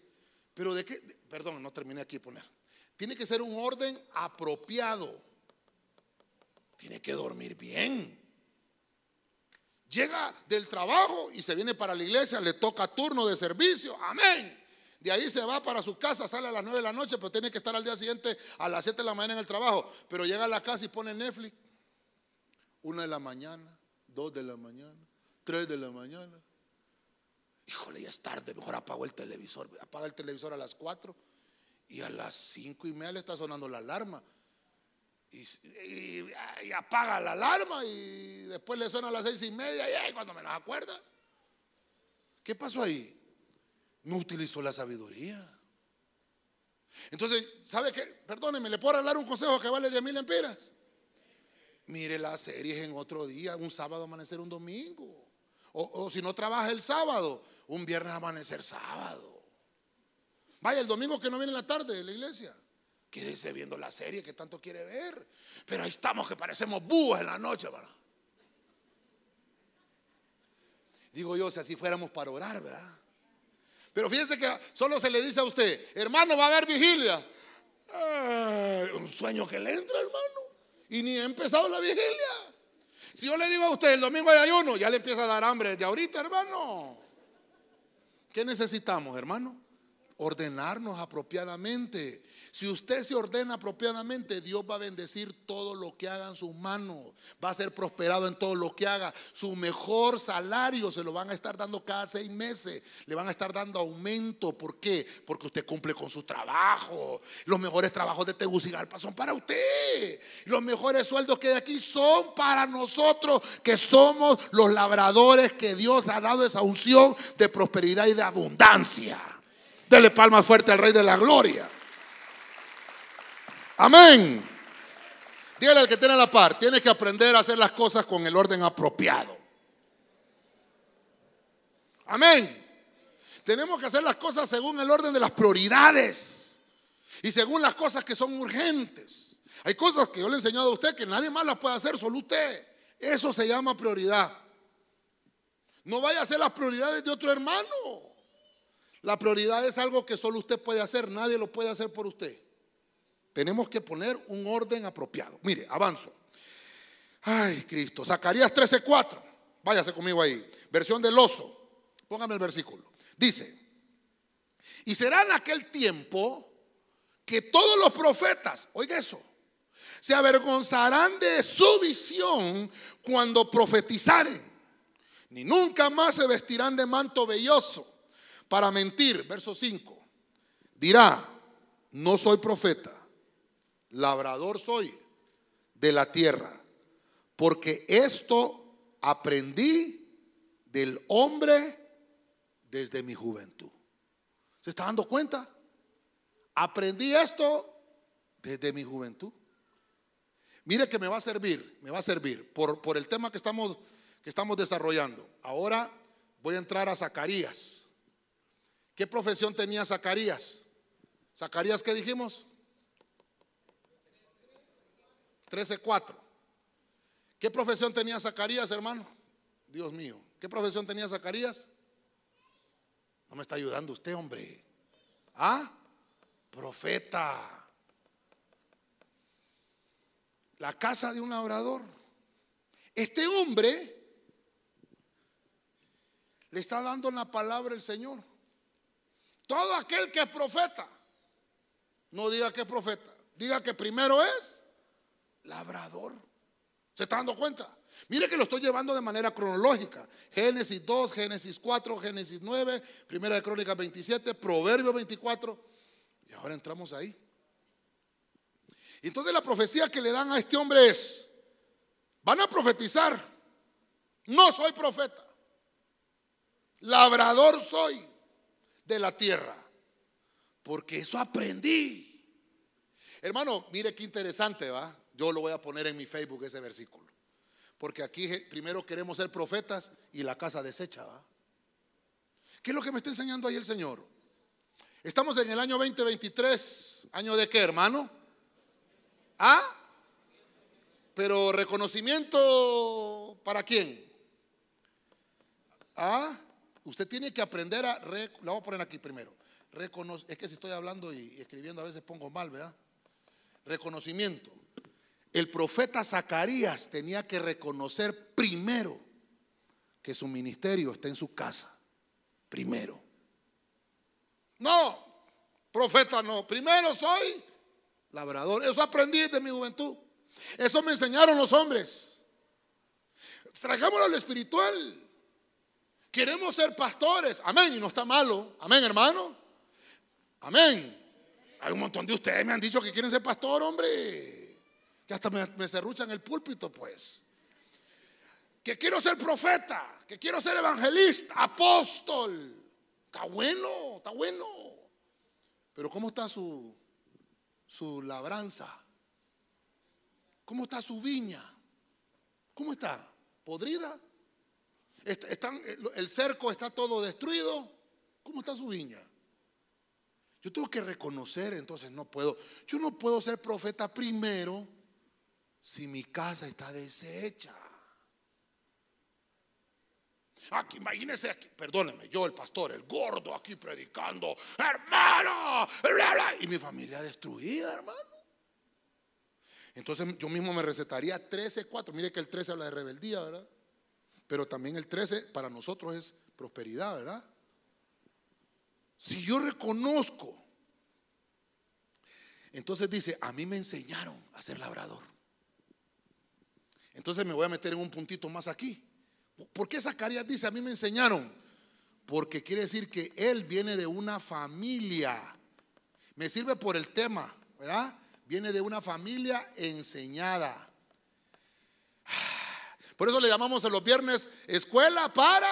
Pero de qué, perdón, no terminé aquí poner. Tiene que ser un orden apropiado. Tiene que dormir bien. Llega del trabajo y se viene para la iglesia, le toca turno de servicio. Amén. De ahí se va para su casa, sale a las 9 de la noche, pero tiene que estar al día siguiente a las 7 de la mañana en el trabajo. Pero llega a la casa y pone Netflix. Una de la mañana, dos de la mañana, tres de la mañana. Híjole, ya es tarde, mejor apago el televisor. Apaga el televisor a las 4 y a las cinco y media le está sonando la alarma. Y, apaga la alarma y después le suena a las seis y media y ahí cuando me las acuerda. ¿Qué pasó ahí? No utilizó la sabiduría. Entonces, ¿sabe qué? Perdóneme, ¿le puedo hablar un consejo que vale 10 mil empiras? Mire las series en otro día, un sábado amanecer un domingo. O, si no trabaja el sábado, un viernes amanecer sábado. Vaya, el domingo que no viene en la tarde de la iglesia. Quédese viendo la serie que tanto quiere ver. Pero ahí estamos que parecemos búhos en la noche, ¿verdad? Digo yo, si así fuéramos para orar, ¿verdad? Pero fíjense que solo se le dice a usted, hermano, va a haber vigilia. un sueño que le entra, hermano. Y ni ha empezado la vigilia. Si yo le digo a usted, el domingo hay ayuno, ya le empieza a dar hambre desde ahorita, hermano. ¿Qué necesitamos, hermano? Ordenarnos apropiadamente. Si usted se ordena apropiadamente, Dios va a bendecir todo lo que haga en sus manos. Va a ser prosperado en todo lo que haga. Su mejor salario se lo van a estar dando cada seis meses. Le van a estar dando aumento. ¿Por qué? Porque usted cumple con su trabajo. Los mejores trabajos de Tegucigalpa son para usted. Los mejores sueldos que hay aquí son para nosotros, que somos los labradores que Dios ha dado esa unción de prosperidad y de abundancia. Dele palmas fuerte al Rey de la Gloria. Amén. Dígale al que tiene la par, tiene que aprender a hacer las cosas con el orden apropiado. Amén. Tenemos que hacer las cosas según el orden de las prioridades y según las cosas que son urgentes. Hay cosas que yo le he enseñado a usted que nadie más las puede hacer, solo usted. Eso se llama prioridad. No vaya a hacer las prioridades de otro hermano. La prioridad es algo que solo usted puede hacer, nadie lo puede hacer por usted. Tenemos que poner un orden apropiado. Mire, avanzo. Ay, Cristo. Zacarías 13:4. Váyase conmigo ahí. Versión del oso. Póngame el versículo. Dice, y será en aquel tiempo que todos los profetas, oiga eso, se avergonzarán de su visión cuando profetizaren, ni nunca más se vestirán de manto velloso para mentir. Verso 5. Dirá, no soy profeta, labrador soy de la tierra, porque esto aprendí del hombre desde mi juventud. ¿Se está dando cuenta? Aprendí esto desde mi juventud. Mire que me va a servir, me va a servir por, por el tema que estamos, que estamos desarrollando. Ahora voy a entrar a Zacarías. ¿Qué profesión tenía Zacarías? Zacarías, ¿qué dijimos? 13.4. ¿Qué profesión tenía Zacarías, hermano? Dios mío. ¿Qué profesión tenía Zacarías? No me está ayudando usted, hombre. ¿Ah? Profeta. La casa de un labrador. Este hombre le está dando la palabra el Señor. Todo aquel que es profeta, no diga que es profeta, diga que primero es labrador. ¿Se está dando cuenta? Mire que lo estoy llevando de manera cronológica. Génesis 2, Génesis 4, Génesis 9, Primera de Crónicas 27, Proverbio 24. Y ahora entramos ahí. Entonces la profecía que le dan a este hombre es, van a profetizar. No soy profeta. Labrador soy de la tierra. Porque eso aprendí. Hermano, mire qué interesante, ¿va? Yo lo voy a poner en mi Facebook ese versículo. Porque aquí primero queremos ser profetas y la casa desecha, ¿va? ¿Qué es lo que me está enseñando ahí el Señor? Estamos en el año 2023, año de qué, hermano? ¿Ah? Pero reconocimiento para quién? ¿Ah? Usted tiene que aprender a, voy a poner aquí primero. es que si estoy hablando y escribiendo a veces pongo mal, ¿verdad? Reconocimiento. El profeta Zacarías tenía que reconocer primero que su ministerio está en su casa. Primero. No, profeta no. Primero soy labrador. Eso aprendí desde mi juventud. Eso me enseñaron los hombres. Traigámoslo al espiritual. Queremos ser pastores. Amén. Y no está malo. Amén, hermano. Amén. Hay un montón de ustedes me han dicho que quieren ser pastor, hombre que hasta me, me cerruchan el púlpito, pues. Que quiero ser profeta, que quiero ser evangelista, apóstol. Está bueno, está bueno. Pero ¿cómo está su, su labranza? ¿Cómo está su viña? ¿Cómo está? ¿Podrida? Están, el cerco está todo destruido. ¿Cómo está su viña? Yo tengo que reconocer, entonces no puedo. Yo no puedo ser profeta primero si mi casa está deshecha? Aquí, imagínese aquí, perdóneme, yo el pastor, el gordo aquí predicando, hermano, y mi familia destruida, hermano. Entonces yo mismo me recetaría 13, 4. Mire que el 13 habla de rebeldía, ¿verdad? Pero también el 13 para nosotros es prosperidad, ¿verdad? Si yo reconozco, entonces dice, a mí me enseñaron a ser labrador. Entonces me voy a meter en un puntito más aquí. ¿Por qué Zacarías dice, a mí me enseñaron? Porque quiere decir que él viene de una familia. Me sirve por el tema, ¿verdad? Viene de una familia enseñada. Por eso le llamamos a los viernes escuela para.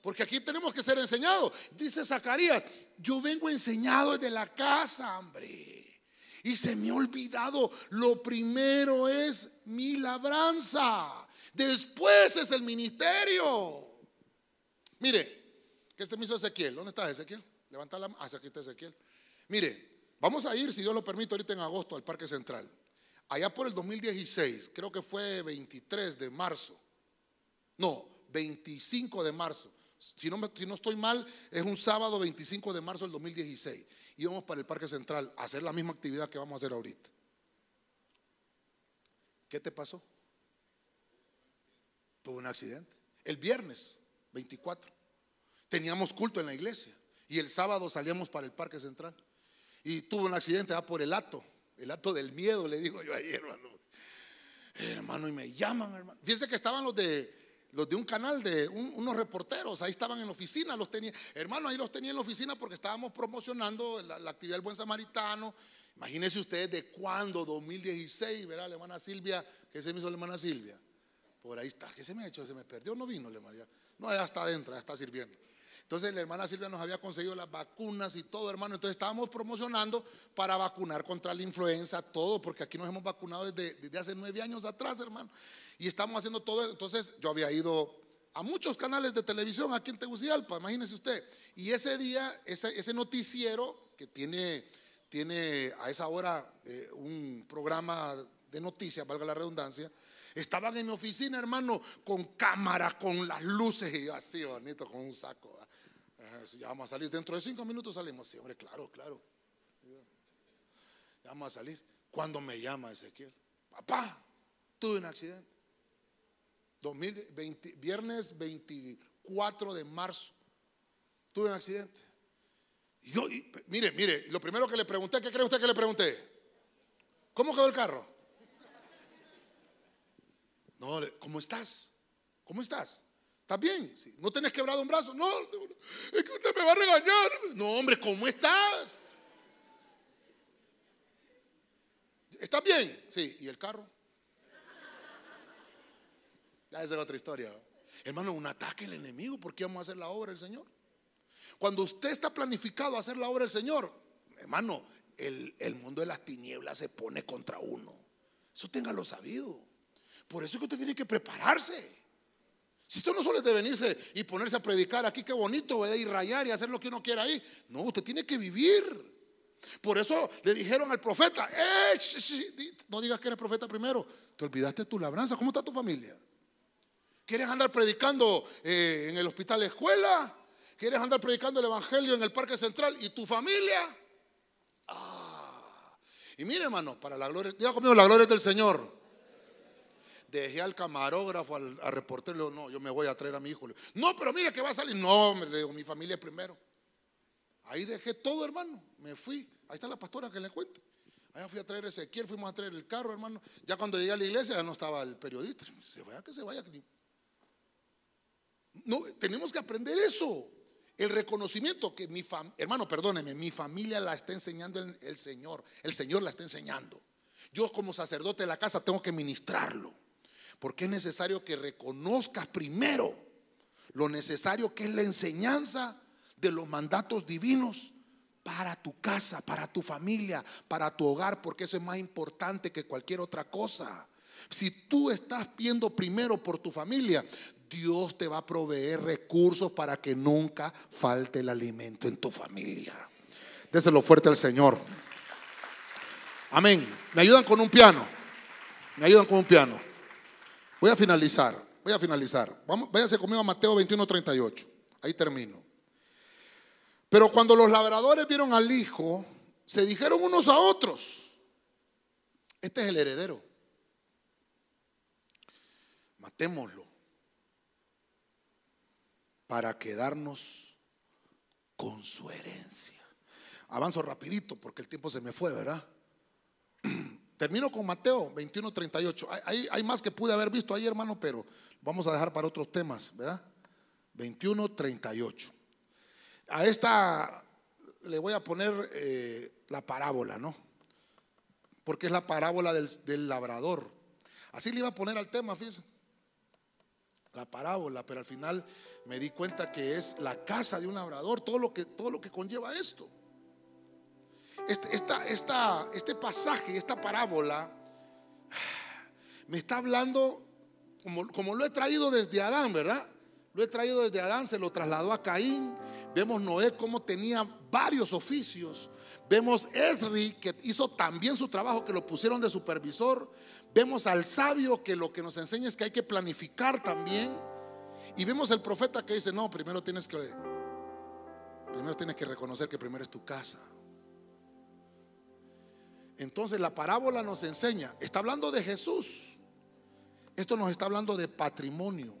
Porque aquí tenemos que ser enseñados. Dice Zacarías, yo vengo enseñado desde la casa, hombre. Y se me ha olvidado, lo primero es mi labranza. Después es el ministerio. Mire, que este me hizo Ezequiel. ¿Dónde está Ezequiel? Levanta la mano. Ah, aquí está Ezequiel. Mire, vamos a ir, si Dios lo permite, ahorita en agosto al Parque Central. Allá por el 2016, creo que fue 23 de marzo. No, 25 de marzo. Si no, estoy mal, es un sábado 25 de marzo del 2016 íbamos para el Parque Central a hacer la misma actividad que vamos a hacer ahorita. ¿Qué te pasó? Tuve un accidente. El viernes 24 teníamos culto en la iglesia y el sábado salíamos para el Parque Central y tuve un accidente ah, por el acto, el acto del miedo, le digo yo ayer, hermano. Hermano, y me llaman, hermano. Fíjense que estaban los de los de un canal de unos reporteros, ahí estaban en la oficina, los tenía, hermano, ahí los tenía en la oficina porque estábamos promocionando la, actividad del buen samaritano. Imagínense ustedes de cuándo, 2016, verá, la hermana Silvia, ¿qué se me hizo la hermana Silvia? Por ahí está, ¿qué se me ha hecho? ¿Se me perdió? No vino la hermana. No, ya está adentro, ya está sirviendo. Entonces la hermana Silvia nos había conseguido las vacunas y todo, hermano. Entonces estábamos promocionando para vacunar contra la influenza, todo, porque aquí nos hemos vacunado desde, hace nueve años atrás, hermano. Y estamos haciendo todo. Entonces yo había ido a muchos canales de televisión aquí en Tegucigalpa, imagínese usted. Y ese día, ese, noticiero que tiene, tiene a esa hora eh, un programa de noticias, valga la redundancia, estaban en mi oficina, hermano, con cámaras, con las luces y así, bonito, con un saco. Ya vamos a salir, dentro de cinco minutos salimos. Sí, hombre, claro, claro. Ya vamos a salir. Cuando me llama Ezequiel, papá, tuve un accidente. 2020, viernes 24 de marzo, tuve un accidente. Y yo, mire, mire, lo primero que le pregunté, ¿qué cree usted que le pregunté? ¿Cómo quedó el carro? No, ¿cómo estás? ¿Cómo estás? ¿Estás bien? ¿No tenés quebrado un brazo? No, es que usted me va a regañar. No, hombre, ¿cómo estás? ¿Estás bien? Sí, ¿y el carro? Ya esa es otra historia. Hermano, un ataque al enemigo, ¿por qué vamos a hacer la obra del Señor? Cuando usted está planificado a hacer la obra del Señor, hermano, el, el mundo de las tinieblas se pone contra uno. Eso téngalo sabido. Por eso es que usted tiene que prepararse. Si usted no suele de venirse y ponerse a predicar aquí, qué bonito, y rayar y hacer lo que uno quiera ahí. No, usted tiene que vivir. Por eso le dijeron al profeta, eh, no digas que eres profeta primero, te olvidaste tu labranza, ¿cómo está tu familia? ¿Quieres andar predicando eh, en el hospital de escuela? ¿Quieres andar predicando el evangelio en el parque central? ¿Y tu familia? Ah. Y mire, hermano, para la gloria, diga conmigo, la gloria del Señor. Dejé al camarógrafo, al, reportero, no, yo me voy a traer a mi hijo. No, pero mire que va a salir. No, me digo, mi familia primero. Ahí dejé todo, hermano. Me fui. Ahí está la pastora que le cuente. Allá fui a traer ese Ezequiel, fuimos a traer el carro, hermano. Ya cuando llegué a la iglesia ya no estaba el periodista. Se vaya que se vaya. No, tenemos que aprender eso. El reconocimiento que mi familia, hermano, perdóneme, mi familia la está enseñando el Señor. El Señor la está enseñando. Yo como sacerdote de la casa tengo que ministrarlo. Porque es necesario que reconozcas primero lo necesario que es la enseñanza de los mandatos divinos para tu casa, para tu familia, para tu hogar, porque eso es más importante que cualquier otra cosa. Si tú estás viendo primero por tu familia, Dios te va a proveer recursos para que nunca falte el alimento en tu familia. Déselo fuerte al Señor. Amén. Me ayudan con un piano. Me ayudan con un piano. Voy a finalizar. Voy a finalizar. Vamos, váyase conmigo a Mateo 21, 38. Ahí termino. Pero cuando los labradores vieron al hijo, se dijeron unos a otros, este es el heredero. Matémoslo para quedarnos con su herencia. Avanzo rapidito porque el tiempo se me fue, ¿verdad? Termino con Mateo 21, 38. Hay, hay más que pude haber visto ahí, hermano, pero vamos a dejar para otros temas, ¿verdad? 21, 38. A esta le voy a poner eh, la parábola, ¿no? Porque es la parábola del, labrador. Así le iba a poner al tema, fíjense la parábola, pero al final me di cuenta que es la casa de un labrador, todo lo que, todo lo que conlleva esto. Este, esta, este pasaje, esta parábola, me está hablando como, como lo he traído desde Adán, ¿verdad? Lo he traído desde Adán, se lo trasladó a Caín. Vemos Noé como tenía varios oficios. Vemos Esri que hizo también su trabajo, que lo pusieron de supervisor. Vemos al sabio que lo que nos enseña es que hay que planificar también. Y vemos al profeta que dice, no, primero tienes que, primero tienes que reconocer que primero es tu casa. Entonces la parábola nos enseña, está hablando de Jesús. Esto nos está hablando de patrimonio.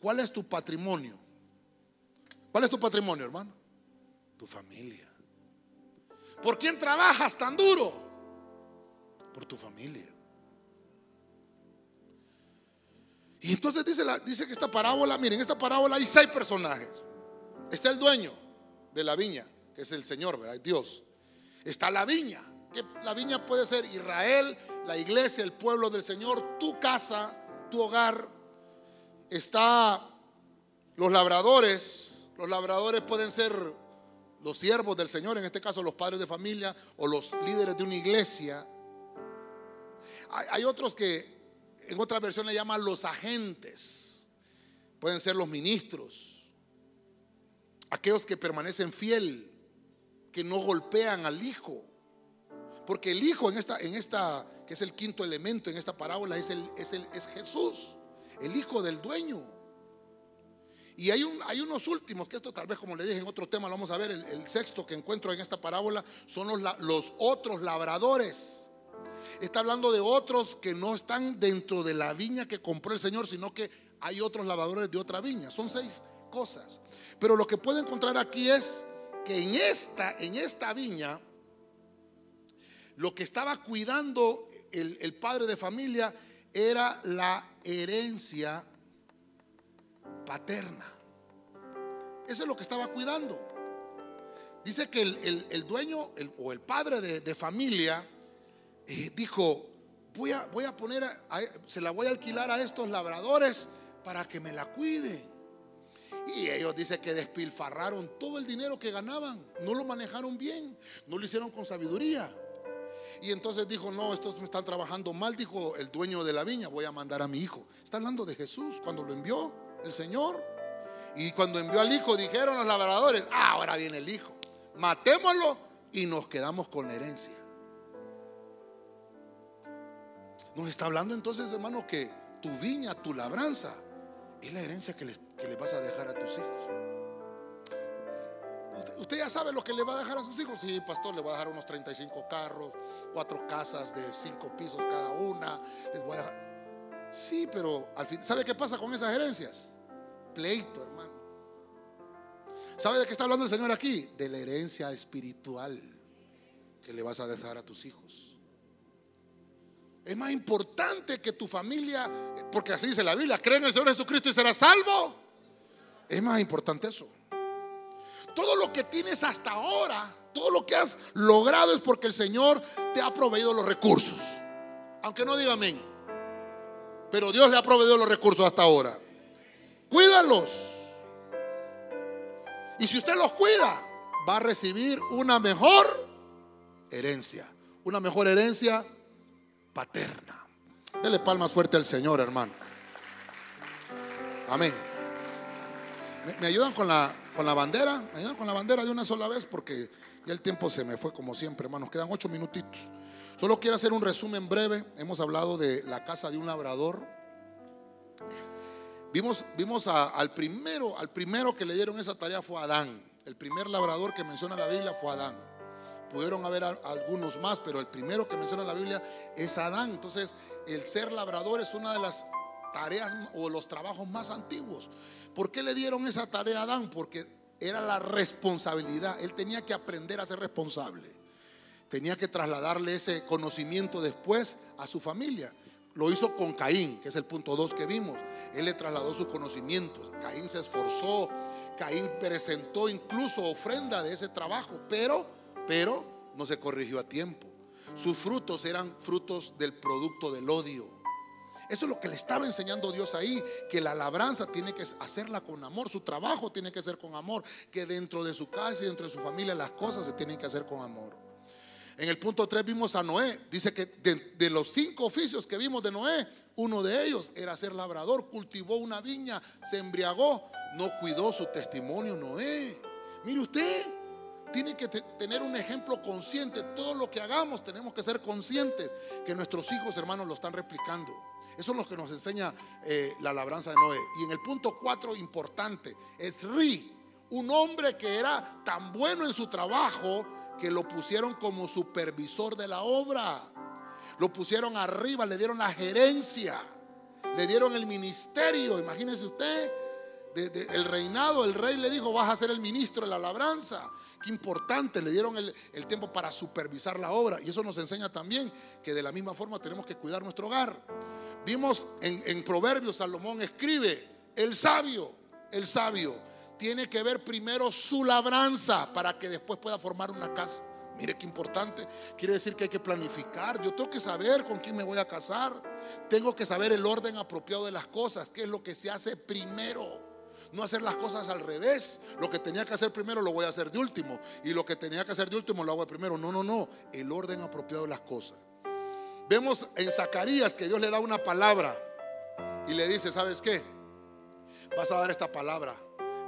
¿Cuál es tu patrimonio? ¿Cuál es tu patrimonio, hermano? Tu familia. ¿Por quién trabajas tan duro? por tu familia. Y entonces dice, dice que esta parábola, miren, esta parábola hay seis personajes. Está el dueño de la viña, es el Señor, ¿verdad? Dios. Está la viña, que la viña puede ser Israel, la iglesia, el pueblo del Señor, tu casa, tu hogar. Está Los labradores, los labradores pueden ser los siervos del Señor, en este caso los padres de familia o los líderes de una iglesia. Hay, hay otros que en otra versión le llaman los agentes. Pueden ser los ministros, aquellos que permanecen fiel, que no golpean al hijo. Porque el hijo en esta, en esta, que es el quinto elemento en esta parábola, es, el, es, el, es Jesús, el hijo del dueño. Y hay, un, hay, unos últimos, que esto tal vez como le dije en otro tema, lo vamos a ver, el, sexto que encuentro en esta parábola, son los, los otros labradores. Está hablando de otros que no están dentro de la viña que compró el Señor, sino que hay otros labradores de otra viña. Son seis cosas. Pero lo que puedo encontrar aquí es que en esta, en esta viña, lo que estaba cuidando el, el padre de familia era la herencia paterna. Eso es lo que estaba cuidando. Dice que el, el, dueño o el padre de, de familia eh, dijo, voy a, voy a poner, a, se la voy a alquilar a estos labradores para que me la cuiden. Y ellos dicen que despilfarraron todo el dinero que ganaban, no lo manejaron bien, no lo hicieron con sabiduría. Y entonces dijo, no, estos me están trabajando mal, dijo el dueño de la viña, voy a mandar a mi hijo. Está hablando de Jesús cuando lo envió el Señor. Y cuando envió al hijo, dijeron los labradores, ah, ahora viene el hijo, matémoslo y nos quedamos con la herencia. Nos está hablando entonces, hermano, que tu viña, tu labranza, es la herencia que les, que les vas a dejar a tus hijos. Usted, ya sabe lo que le va a dejar a sus hijos. Sí, pastor, le va a dejar unos 35 carros, cuatro casas de cinco pisos cada una. Les voy a dejar. Sí, pero al fin, ¿sabe qué pasa con esas herencias? Pleito, hermano. ¿Sabe de qué está hablando el Señor aquí? De la herencia espiritual que le vas a dejar a tus hijos. Es más importante que tu familia, porque así dice la Biblia, cree en el Señor Jesucristo y serás salvo. Es más importante eso. Todo lo que tienes hasta ahora, todo lo que has logrado es porque el Señor te ha proveído los recursos. Aunque no diga amén. Pero Dios le ha proveído los recursos hasta ahora. Cuídalos. Y si usted los cuida, va a recibir una mejor herencia. Una mejor herencia paterna. Dele palmas fuerte al Señor, hermano. Amén. ¿Me, ayudan con la, con la bandera? ¿Me ayudan con la bandera de una sola vez? Porque ya el tiempo se me fue como siempre, hermanos. Quedan ocho minutitos. Solo quiero hacer un resumen breve. Hemos hablado de la casa de un labrador. Vimos, vimos al primero, al primero que le dieron esa tarea fue Adán. El primer labrador que menciona la Biblia fue Adán. Pudieron haber algunos más, pero el primero que menciona la Biblia es Adán. Entonces, el ser labrador es una de las tareas o los trabajos más antiguos. ¿Por qué le dieron esa tarea a Adán? Porque era la responsabilidad. Él tenía que aprender a ser responsable. Tenía que trasladarle ese conocimiento después a su familia. Lo hizo con Caín, que es el punto 2 que vimos. Él le trasladó sus conocimientos. Caín se esforzó. Caín presentó incluso ofrenda de ese trabajo, pero pero no se corrigió a tiempo. Sus frutos eran frutos del producto del odio. Eso es lo que le estaba enseñando Dios ahí, que la labranza tiene que hacerla con amor, su trabajo tiene que ser con amor, que dentro de su casa y dentro de su familia las cosas se tienen que hacer con amor. En el punto 3 vimos a Noé, dice que de, de los cinco oficios que vimos de Noé, uno de ellos era ser labrador, cultivó una viña, se embriagó, no cuidó su testimonio Noé. Mire usted, tiene que tener un ejemplo consciente. Todo lo que hagamos tenemos que ser conscientes que nuestros hijos, hermanos, lo están replicando. Eso es lo que nos enseña eh, la labranza de Noé. Y en el punto 4, importante, es Ri, un hombre que era tan bueno en su trabajo que lo pusieron como supervisor de la obra. Lo pusieron arriba, le dieron la gerencia, le dieron el ministerio. Imagínese usted, el reinado, el rey le dijo, vas a ser el ministro de la labranza. Qué importante, le dieron el, tiempo para supervisar la obra. Y eso nos enseña también que de la misma forma tenemos que cuidar nuestro hogar. Vimos en, en Proverbios, Salomón escribe, el sabio, el sabio, tiene que ver primero su labranza para que después pueda formar una casa. Mire qué importante. Quiere decir que hay que planificar. Yo tengo que saber con quién me voy a casar. Tengo que saber el orden apropiado de las cosas, qué es lo que se hace primero. no hacer las cosas al revés. Lo que tenía que hacer primero lo voy a hacer de último. Y lo que tenía que hacer de último lo hago de primero. No, no, no. El orden apropiado de las cosas. Vemos en Zacarías que Dios le da una palabra y le dice, ¿sabes qué? Vas a dar esta palabra.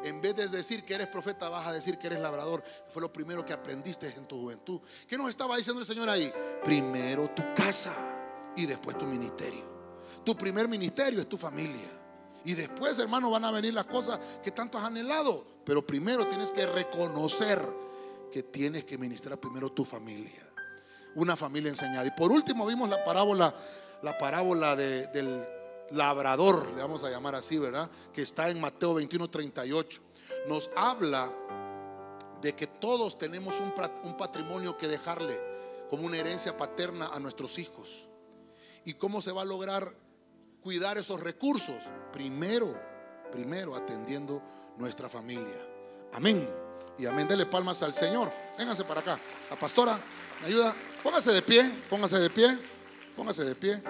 En vez de decir que eres profeta, vas a decir que eres labrador. Fue lo primero que aprendiste en tu juventud. ¿Qué nos estaba diciendo el Señor ahí? Primero tu casa y después tu ministerio. Tu primer ministerio es tu familia. Y después, hermano, van a venir las cosas que tanto has anhelado. Pero primero tienes que reconocer que tienes que ministrar primero tu familia una familia enseñada. Y por último vimos la parábola, la parábola del labrador, le vamos a llamar así, ¿verdad? Que está en Mateo 21, 38. Nos habla de que todos tenemos un, un patrimonio que dejarle como una herencia paterna a nuestros hijos. ¿Y cómo se va a lograr cuidar esos recursos? Primero, primero atendiendo nuestra familia. Amén. Y amén. Dele palmas al Señor. Vénganse para acá. La pastora me ayuda. Póngase de pie, póngase de pie, póngase de pie.